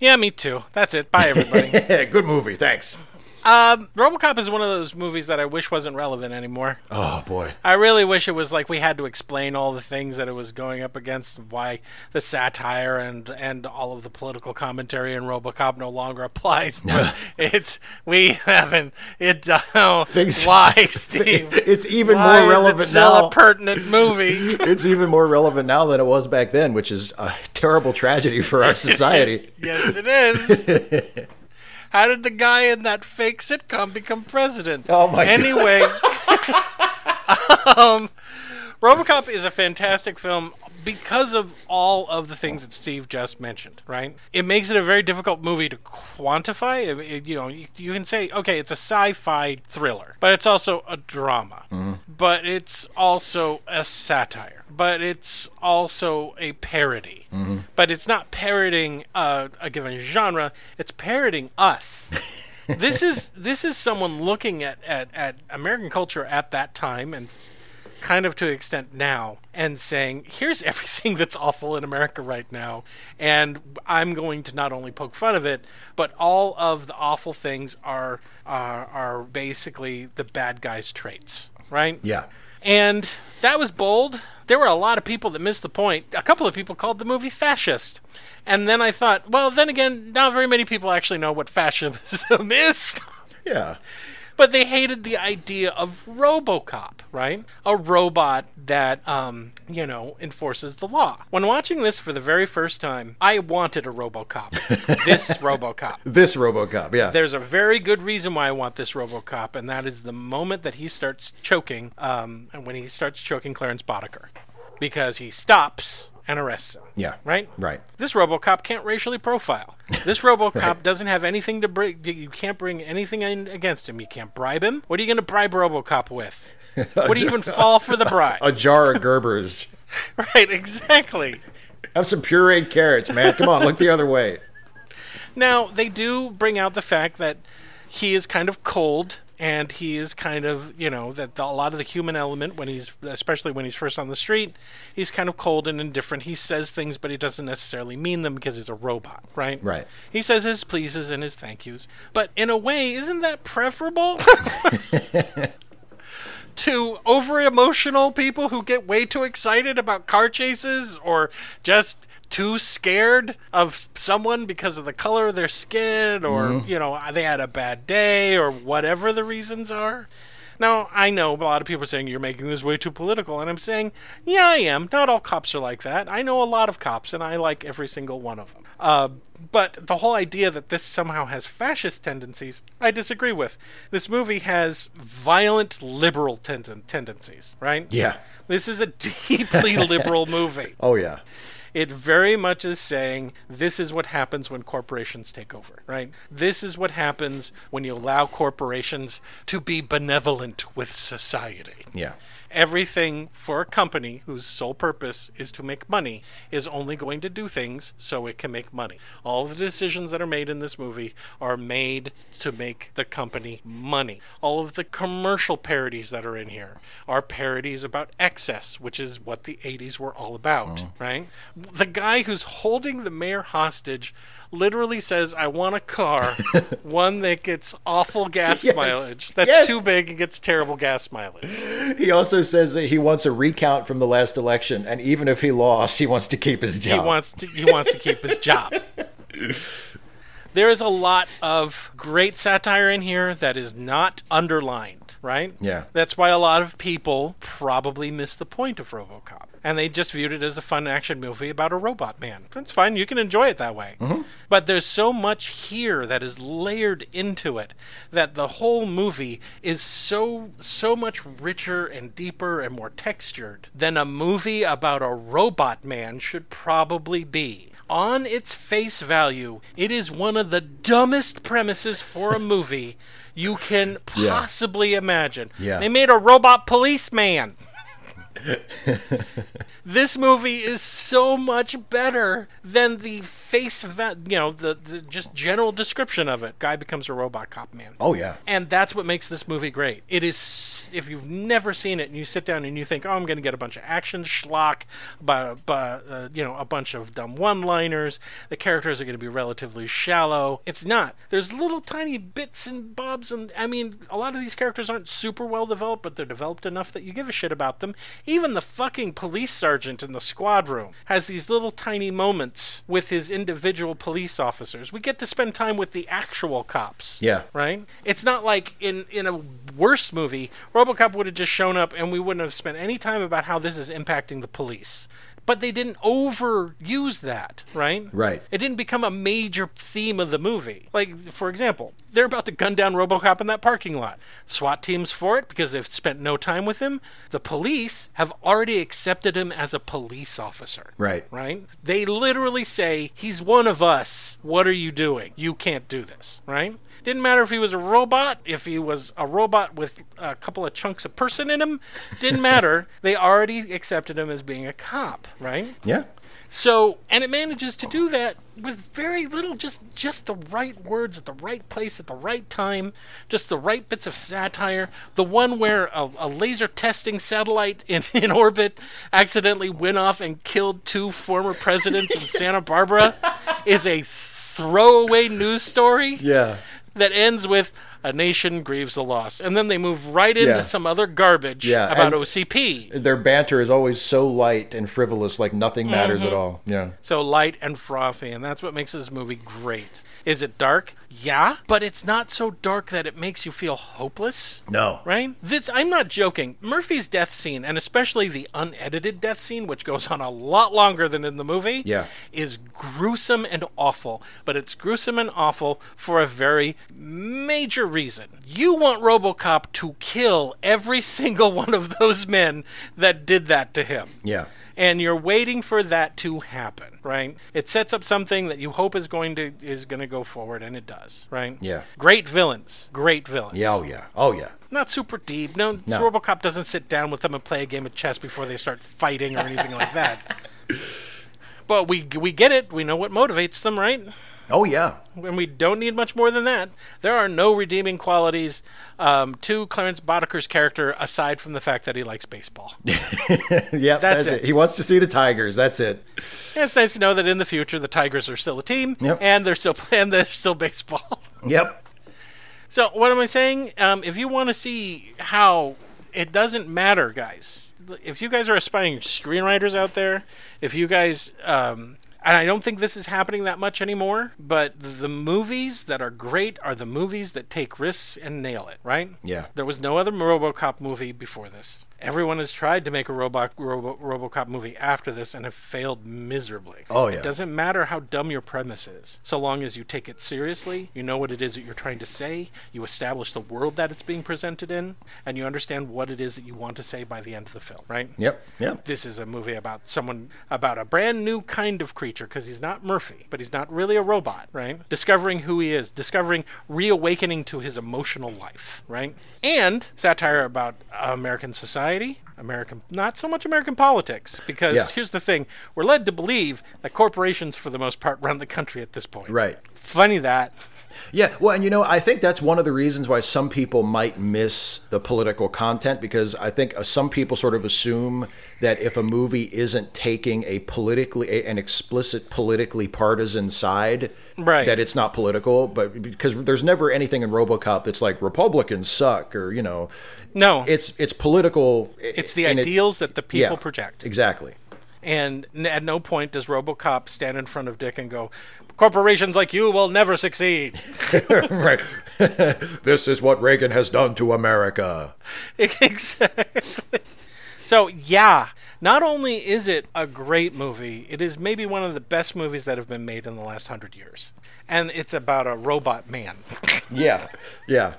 Yeah, me too. That's it. Bye, everybody. Good movie. Thanks. Um, RoboCop is one of those movies that I wish wasn't relevant anymore. Oh boy. I really wish it was like we had to explain all the things that it was going up against, why the satire and and all of the political commentary in RoboCop no longer applies. But it's we haven't it. Oh, Things- why, Steve? It's even Why more is relevant it still now. a pertinent movie? it's even more relevant now than it was back then, which is a terrible tragedy for our society. yes, it is. How did the guy in that fake sitcom become president? Oh, my God. Anyway, um, RoboCop is a fantastic film because of all of the things that Steve just mentioned. Right? It makes it a very difficult movie to quantify. It- it- you know, you, you can say, okay, it's a sci-fi thriller, but it's also a drama. But it's also a satire. But it's also a parody. But it's not parodying uh, a given genre. It's parodying us this is this is someone looking at, at, at American culture at that time and kind of to an extent now and saying, here's everything that's awful in America right now. And I'm going to not only poke fun of it, but all of the awful things are are, are basically the bad guy's traits, right? Yeah. And that was bold. There were a lot of people that missed the point. A couple of people called the movie fascist. And then I thought, well, then again, not very many people actually know what fascism is. Yeah. But they hated the idea of RoboCop, right? A robot that, um, you know, enforces the law. When watching this for the very first time, I wanted a RoboCop. this RoboCop. This RoboCop. Yeah. There's a very good reason why I want this RoboCop, and that is the moment that he starts choking, um, and when he starts choking Clarence Boddicker. because he stops and arrests him. Yeah. Right? Right. This RoboCop can't racially profile. This RoboCop doesn't have anything to bring. You can't bring anything in against him. You can't bribe him. What are you going to bribe RoboCop with? Would he even fall for the bribe? A jar of Gerbers. right, exactly. Have some pureed carrots, man. Come on, look the other way. Now, they do bring out the fact that he is kind of cold and he is kind of, you know, that the, a lot of the human element when he's especially when he's first on the street, he's kind of cold and indifferent. He says things but he doesn't necessarily mean them because he's a robot, right? Right. He says his pleases and his thank yous. But in a way, isn't that preferable? to over emotional people who get way too excited about car chases or just too scared of someone because of the color of their skin or you know they had a bad day or whatever the reasons are now i know a lot of people are saying you're making this way too political and i'm saying yeah i am not all cops are like that i know a lot of cops and i like every single one of them uh, but the whole idea that this somehow has fascist tendencies, I disagree with. This movie has violent liberal ten- tendencies, right? Yeah. This is a deeply liberal movie. Oh yeah. It very much is saying this is what happens when corporations take over, right? This is what happens when you allow corporations to be benevolent with society Yeah. Everything for a company whose sole purpose is to make money is only going to do things so it can make money. All the decisions that are made in this movie are made to make the company money. All of the commercial parodies that are in here are parodies about excess, which is what the 80s were all about, mm. right? The guy who's holding the mayor hostage literally says, I want a car, one that gets awful gas Yes. mileage, that's Yes. too big and gets terrible gas mileage. He also says that he wants a recount from the last election, and even if he lost, he wants to keep his he job. wants to he wants to keep his job. There is a lot of great satire in here that is not underlined, right? Yeah. That's why a lot of people probably miss the point of RoboCop. And they just viewed it as a fun action movie about a robot man. That's fine. You can enjoy it that way. Mm-hmm. But there's so much here that is layered into it that the whole movie is so so much richer and deeper and more textured than a movie about a robot man should probably be. On its face value, it is one of the dumbest premises for a movie you can Yeah. possibly imagine. Yeah. They made a robot policeman. this movie is so much better than the face, you know, the, the just general description of it. Guy becomes a robot cop man. Oh yeah. And that's what makes this movie great. It is, if you've never seen it and you sit down and you think, oh, I'm going to get a bunch of action schlock, but, but uh, you know, a bunch of dumb one-liners. The characters are going to be relatively shallow. It's not. There's little tiny bits and bobs, and I mean, a lot of these characters aren't super well developed, but they're developed enough that you give a shit about them. Even the fucking police sergeant in the squad room has these little tiny moments with his individual police officers. We get to spend time with the actual cops Yeah. right? It's not like in in a worse movie, RoboCop would have just shown up and we wouldn't have spent any time about how this is impacting the police. But they didn't overuse that, right? Right. It didn't become a major theme of the movie. Like, for example, they're about to gun down RoboCop in that parking lot. SWAT teams for it because they've spent no time with him. The police have already accepted him as a police officer Right. right? They literally say, He's one of us. What are you doing? You can't do this, right? Didn't matter if he was a robot, if he was a robot with a couple of chunks of person in him, didn't matter. They already accepted him as being a cop, right? Yeah. So, and it manages to do that with very little, just just the right words at the right place at the right time, just the right bits of satire. The one where a, a laser testing satellite in, in orbit accidentally went off and killed two former presidents in Santa Barbara is a throwaway news story Yeah. That ends with a nation grieves the loss, and then they move right into Yeah. some other garbage Yeah, about and- OCP. Their banter is always so light and frivolous, like nothing matters Mm-hmm. at all. Yeah. So light and frothy, and that's what makes this movie great. Is it dark? Yeah, but it's not so dark that it makes you feel hopeless. No. Right? This I'm not joking. Murphy's death scene, and especially the unedited death scene, which goes on a lot longer than in the movie, Yeah. is gruesome and awful. But it's gruesome and awful for a very major reason. You want RoboCop to kill every single one of those men that did that to him. Yeah. And you're waiting for that to happen, right? It sets up something that you hope is going to is going to go forward, and it does, right? Yeah. Great villains, great villains. Yeah, oh yeah, oh yeah. Not super deep. No, No. RoboCop doesn't sit down with them and play a game of chess before they start fighting or anything like that. But we we get it. We know what motivates them, right? Oh yeah. and we don't need much more than that. There are no redeeming qualities um, to Clarence Boddicker's character aside from the fact that he likes baseball. Yeah, That's it. He wants to see the Tigers. That's it. And it's nice to know that in the future the Tigers are still a team Yep. and they're still playing. they're still baseball. Yep. so what am I saying? Um, if you want to see how it doesn't matter, guys. If you guys are aspiring screenwriters out there, if you guys um, and I don't think this is happening that much anymore, but the movies that are great are the movies that take risks and nail it, right? Yeah. There was no other RoboCop movie before this. Everyone has tried to make a Robo, Robo, RoboCop movie after this and have failed miserably. Oh, yeah. It doesn't matter how dumb your premise is, so long as you take it seriously, you know what it is that you're trying to say, you establish the world that it's being presented in, and you understand what it is that you want to say by the end of the film, right? Yep. Yep. This is a movie about someone about a brand new kind of creature because he's not Murphy, but he's not really a robot, right? Discovering who he is, discovering reawakening to his emotional life, right? And satire about American society, American not so much American politics because Yeah. here's the thing, we're led to believe that corporations for the most part run the country at this point. Right. Funny that. Yeah, well, and you know, I think that's one of the reasons why some people might miss the political content because I think uh, some people sort of assume that if a movie isn't taking a politically a- an explicit politically partisan side, Right. that it's not political. But because there's never anything in RoboCop that's like Republicans suck or you know, No. it's it's political. it's the and it- ideals that the people yeah, project. Exactly. And at no point does RoboCop stand in front of Dick and go, "Corporations like you will never succeed." right. this is what Reagan has done to America. exactly. So yeah, not only is it a great movie, it is maybe one of the best movies that have been made in the last hundred years, and it's about a robot man. Yeah. Yeah.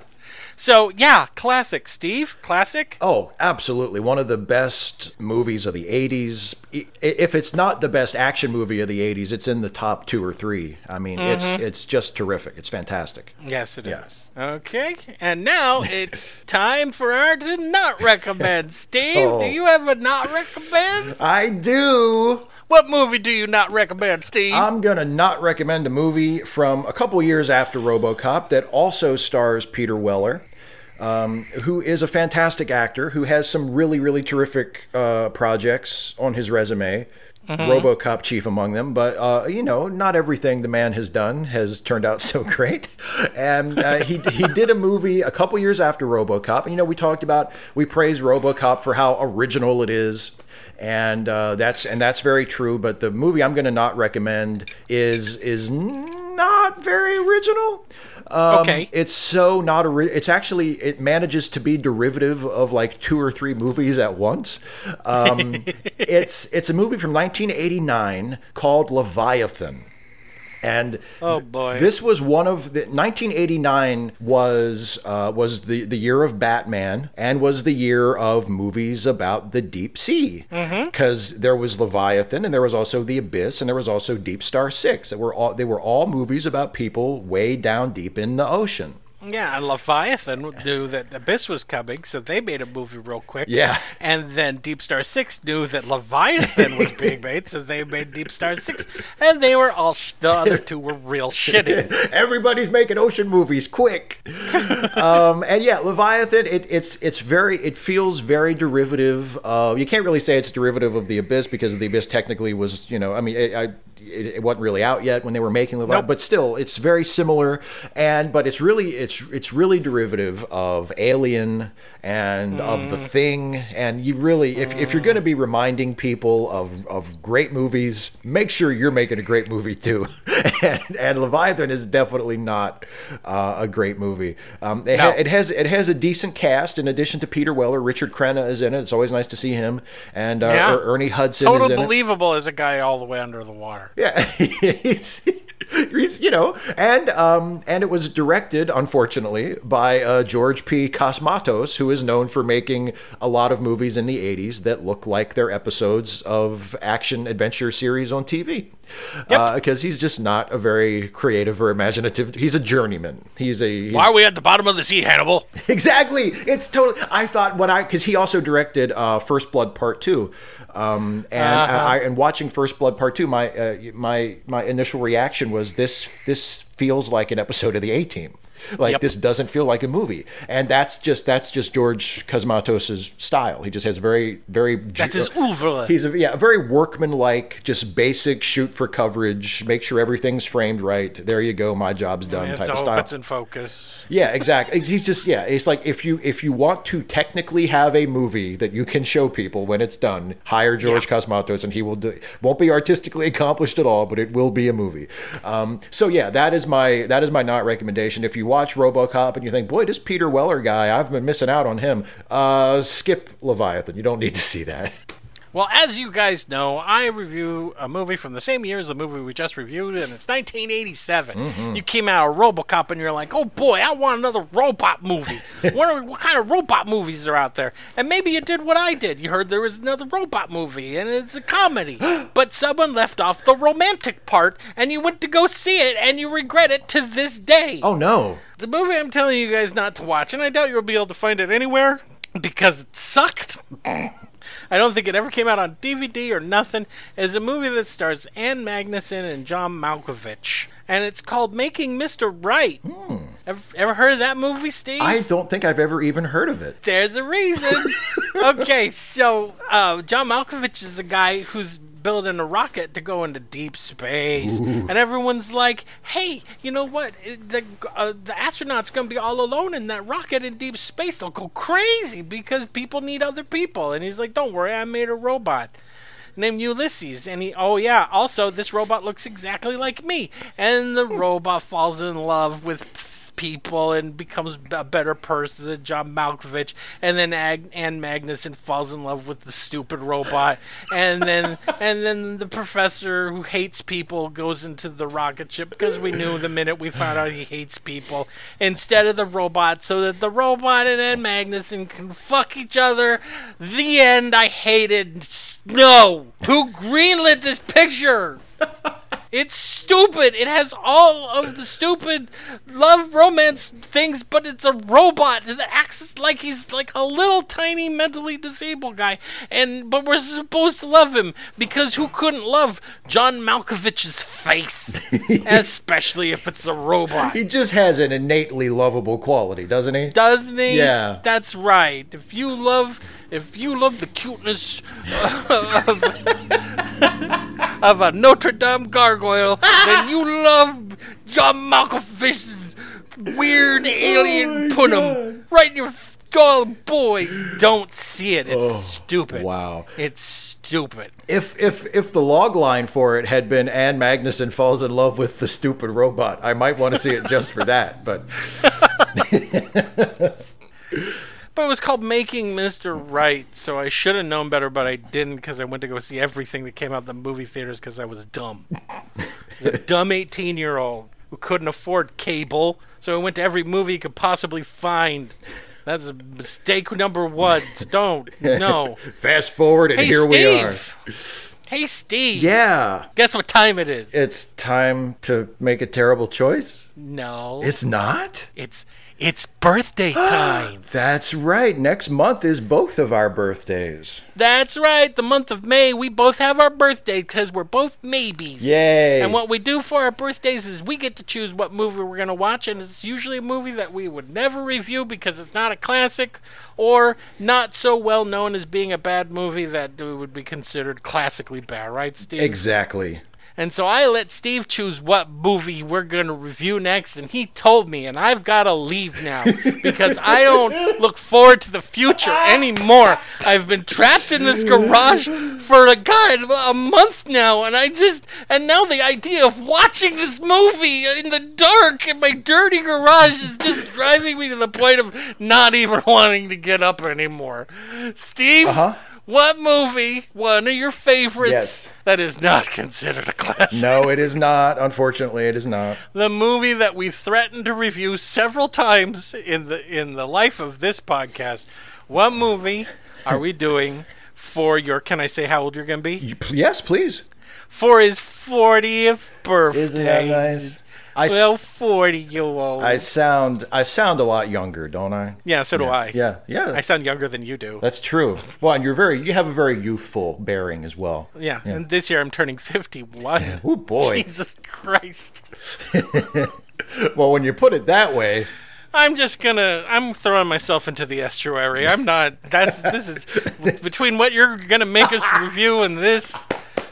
So yeah, classic, Steve, classic. Oh, absolutely. One of the best movies of the 80s. If it's not the best action movie of the 80s, it's in the top 2 or 3. I mean, it's mm-hmm. it's just terrific. It's fantastic. Yes, it is. Yeah. Okay, and now it's time for our to not recommend. Steve, Oh. do you have a not recommend? I do. What movie do you not recommend, Steve? I'm going to not recommend a movie from a couple years after RoboCop that also stars Peter Weller. Um, who is a fantastic actor who has some really, really terrific uh, projects on his resume. RoboCop chief among them, but uh, you know, not everything the man has done has turned out so great. And uh, he he did a movie a couple years after RoboCop. And you know, we talked about we praise RoboCop for how original it is, and uh, that's and that's very true. But the movie I'm going to not recommend is is not very original. Um, Okay. It's so not ori- It's actually it manages to be derivative of like two or three movies at once. Um, it's it's a movie from 1989 called Leviathan. And Oh, boy. this was one of the 1989 was uh, was the the year of Batman and was the year of movies about the deep sea because there was Leviathan and there was also the Abyss and there was also Deep Star Six that were all they were all movies about people way down deep in the ocean. Yeah, and Leviathan knew that Abyss was coming, so they made a movie real quick. Yeah. And then Deep Star 6 knew that Leviathan was being made, so they made Deep Star 6. And they were all, sh- the other two were real shitty. Everybody's making ocean movies, quick! um, and yeah, Leviathan. It, it's it's very. It feels very derivative. Uh, you can't really say it's derivative of the Abyss because the Abyss technically was. You know, I mean, it, I, it, it wasn't really out yet when they were making Leviathan, Nope. but still, it's very similar. And but it's really it's it's really derivative of Alien and of the Thing. And you really, if, if you're going to be reminding people of of great movies, make sure you're making a great movie too. and, and Leviathan is definitely not uh, a great movie. Um, it, ha- it has it has a decent cast. In addition to Peter Weller, Richard Crenna is in it. It's always nice to see him. And uh, Yeah. Er- Ernie Hudson Total is in it. believable as a guy all the way under the water. Yeah, he's, you you know, and um, and it was directed, unfortunately, by uh, George P. Cosmatos, who is known for making a lot of movies in the '80s that look like they're episodes of action adventure series on TV. Because he's just not a very creative or imaginative. He's a journeyman. He's a he's, Why are we at the bottom of the sea, Hannibal? exactly. It's totally. I thought when I because he also directed uh, First Blood Part Two, um, and I and watching First Blood Part Two, my uh, my my initial reaction was this this feels like an episode of the A Team. Like Yep. this doesn't feel like a movie, and that's just that's just George Cosmatos' style. He just has very very That's his oeuvre. He's a yeah, very workmanlike, just basic shoot for coverage, make sure everything's framed right. There you go, my job's done It's type of style. it's in focus. Yeah, exactly. He's just yeah. It's like if you if you want to technically have a movie that you can show people when it's done, hire George Cosmatos and he will do. Won't be artistically accomplished at all, but it will be a movie. Um, so yeah, that is my that is my not recommendation. If you watch RoboCop and you think, boy, this Peter Weller guy, I've been missing out on him. Uh, skip Leviathan. You don't need to see that. Well, as you guys know, I review a movie from the same year as the movie we just reviewed, and it's 1987. Mm-hmm. You came out of RoboCop, and you're like, "Oh boy, I want another robot movie. what, are, what kind of robot movies are out there?" And maybe you did what I did. You heard there was another robot movie, and it's a comedy, but someone left off the romantic part, and you went to go see it, and you regret it to this day. Oh no. The movie I'm telling you guys not to watch, and I doubt you'll be able to find it anywhere because it sucked. I don't think it ever came out on DVD or nothing. Is a movie that stars Ann Magnuson and John Malkovich, and it's called Making Mr. Right. Ever, ever heard of that movie, Steve? I don't think I've ever even heard of it. There's a reason. okay, so uh, John Malkovich is a guy who's building a rocket to go into deep space, and everyone's like, "Hey, you know what? The uh, the astronauts gonna be all alone in that rocket in deep space. They'll go crazy because people need other people." And he's like, "Don't worry, I made a robot." Named Ulysses, and he, oh yeah, also this robot looks exactly like me, and the robot falls in love with people and becomes a better person than John Malkovich, and then Ag- Ann Magnuson falls in love with the stupid robot, and then and then the professor who hates people goes into the rocket ship because we knew the minute we found out he hates people instead of the robot, so that the robot and Ann Magnuson can fuck each other. The end. I hated. No, who greenlit this picture? It's stupid. It has all of the stupid love romance things, but it's a robot that acts like he's like a little tiny mentally disabled guy. And but we're supposed to love him because who couldn't love John Malkovich's face, especially if it's a robot. He just has an innately lovable quality, doesn't he? Doesn't he? Yeah. That's right. If you love, if you love the cuteness of, of a Notre Dame gargoyle, then you love John Malkovich's weird oh alien punum right in your. f- Oh boy, don't see it. It's oh, stupid. wow. It's stupid. If if if the log line for it had been Ann Magnuson falls in love with the stupid robot, I might want to see it just for that. But But it was called Making Mr. Right, so I should have known better, but I didn't because I went to go see everything that came out in the movie theaters because I was dumb. Was a dumb 18 year old who couldn't afford cable, so I went to every movie he could possibly find. That's a mistake number one. Don't. No. fast forward, and Hey, here we are. Steve. Hey, Steve. Yeah, Guess what time it is? it's time to make a terrible choice. no. It's not. it's it's birthday time. That's right. Next month is both of our birthdays. That's right. The month of May, we both have our birthday because we're both maybes. Yay! And what we do for our birthdays is we get to choose what movie we're going to watch, and it's usually a movie that we would never review because it's not a classic or not so well known as being a bad movie that would be considered classically bad, right, Steve? Exactly. And so I let Steve choose what movie we're going to review next, and he told me, and I've got to leave now because I don't look forward to the future anymore. I've been trapped in this garage for a god a month now, and I just and now the idea of watching this movie in the dark in my dirty garage is just driving me to the point of not even wanting to get up anymore. Steve, uh-huh. What movie? One of your favorites Yes. that is not considered a classic. No, it is not. Unfortunately, it is not. The movie that we threatened to review several times in the in the life of this podcast. What movie are we doing for your? Can I say how old you're going to be? Yes, please. For his 40th birthday. Isn't that nice? I, Well, 40 year old. I sound I sound a lot younger, don't I? yeah, so do I. Yeah, yeah. I sound younger than you do. That's true. Well, and you're very you have a very youthful bearing as well. Yeah, and this year I'm turning 51. Oh boy. Jesus Christ. Well, when you put it that way, I'm just gonna. I'm throwing myself into the estuary. I'm not. That's. This is between what you're gonna make us review and this.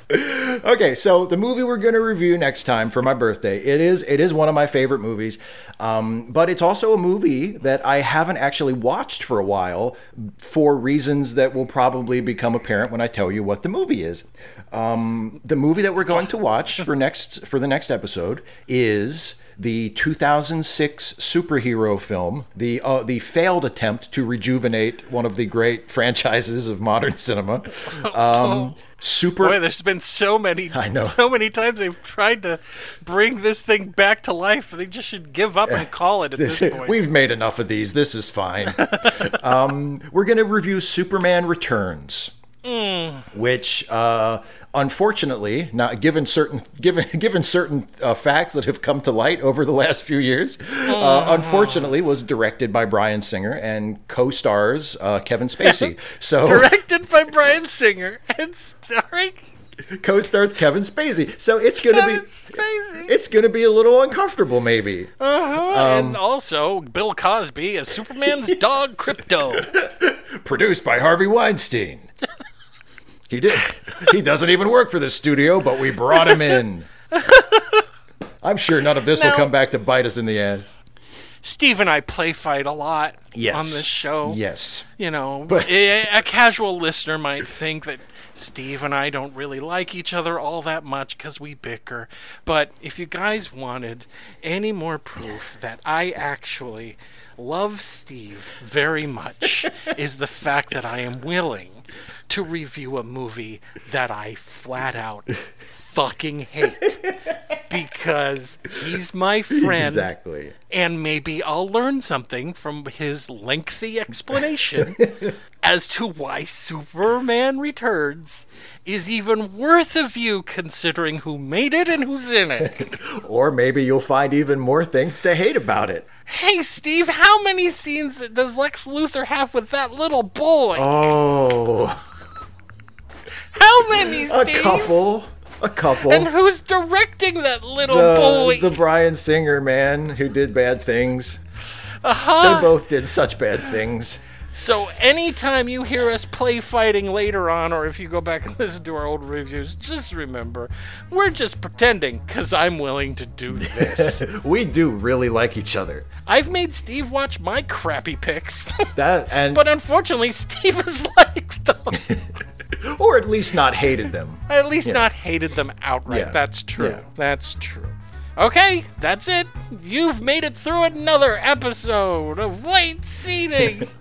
Okay, so the movie we're going to review next time for my birthday, it is it is one of my favorite movies, um, but it's also a movie that I haven't actually watched for a while for reasons that will probably become apparent when I tell you what the movie is. Um, the movie that we're going to watch for next for the next episode is the 2006 superhero film, the uh, the failed attempt to rejuvenate one of the great franchises of modern cinema. Um, Super Boy, there's been so many. I know. So many times they've tried to bring this thing back to life. They just should give up and call it at this, point. We've made enough of these. This is fine. um, we're going to review Superman Returns, which, uh, unfortunately, not given certain given given certain uh, facts that have come to light over the last few years, uh, unfortunately, was directed by Bryan Singer and co-stars uh, Kevin Spacey. So Directed by Bryan Singer and starring co-stars Kevin Spacey. So it's going to be Spacey. it's going to be a little uncomfortable, maybe. Uh-huh. Um, and also Bill Cosby as Superman's dog Krypto. produced by Harvey Weinstein. He did. He doesn't even work for this studio, but we brought him in. I'm sure none of this will come back to bite us in the ass. Steve and I play fight a lot Yes. on this show. Yes. You know, But- a, a casual listener might think that Steve and I don't really like each other all that much because we bicker. But if you guys wanted any more proof that I actually love Steve very much, is the fact that I am willing to review a movie that I flat out fucking hate. Because he's my friend Exactly. and maybe I'll learn something from his lengthy explanation as to why Superman Returns is even worth a view considering who made it and who's in it. Or maybe you'll find even more things to hate about it. hey, Steve, how many scenes does Lex Luthor have with that little boy? Oh, how many, a couple. A couple. And who's directing that little the, boy? the Bryan Singer man who did bad things. uh-huh. They both did such bad things. So anytime you hear us play fighting later on, or if you go back and listen to our old reviews, just remember, we're just pretending, because I'm willing to do this. We do really like each other. I've made Steve watch my crappy pics, That and but unfortunately, Steve has liked them. or at least not hated them. I at least not hated them outright. Yeah. That's true. Yeah. That's true. Okay, that's it. You've made it through another episode of Late Seating.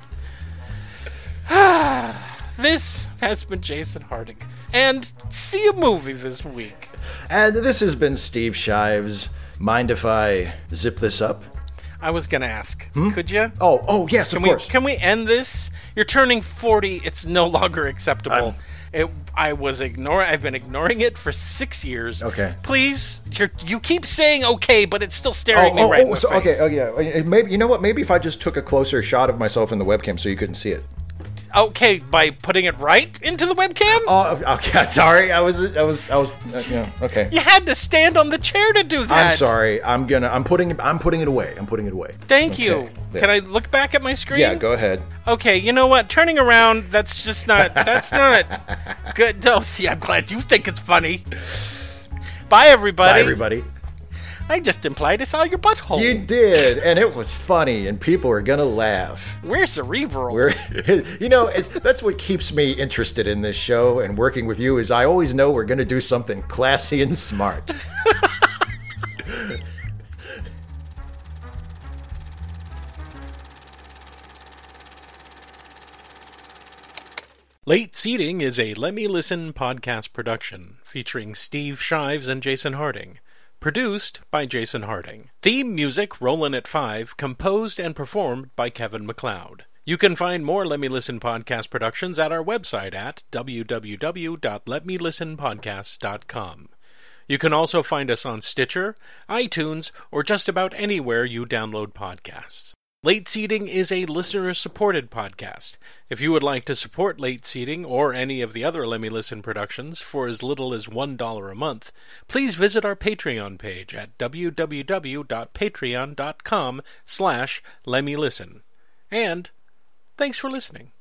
this has been Jason Harding. And see a movie this week. And this has been Steve Shives. Mind if I zip this up? I was gonna ask, hmm? could you? Oh, oh yes, of Can we, course. can we end this? You're turning 40. It's no longer acceptable. It, I was ignoring. I've been ignoring it for six years. Okay. Please, you you keep saying okay, but it's still staring oh, me oh, right in oh, the so, face. okay, oh yeah. Maybe you know what? Maybe if I just took a closer shot of myself in the webcam so you couldn't see it. Okay, by putting it right into the webcam. Oh, okay. Sorry, I was, I was, I was. Uh, yeah, okay. you had to stand on the chair to do that. I'm sorry. I'm gonna. I'm putting. it- I'm putting it away. I'm putting it away. Thank you. Yeah. Can I look back at my screen? Yeah, go ahead. Okay, you know what? Turning around, that's just not that's not good. No, see, I'm glad you think it's funny. Bye everybody. Bye, everybody. I just implied I saw your butthole. You did, and it was funny, and people are gonna laugh. We're cerebral. We're, you know, it, that's what keeps me interested in this show and working with you. Is I always know we're gonna do something classy and smart. Late Seating is a Let Me Listen podcast production featuring Steve Shives and Jason Harding. Produced by Jason Harding. Theme music Rollin' at 5, composed and performed by Kevin MacLeod. You can find more Let Me Listen podcast productions at our website at www.letmelistenpodcasts.com. You can also find us on Stitcher, iTunes, or just about anywhere you download podcasts. Late Seating is a listener supported podcast. If you would like to support Late Seating or any of the other Let Me Listen productions for as little as $1 a month, please visit our Patreon page at www.patreon.com slash Let Me Listen. And thanks for listening.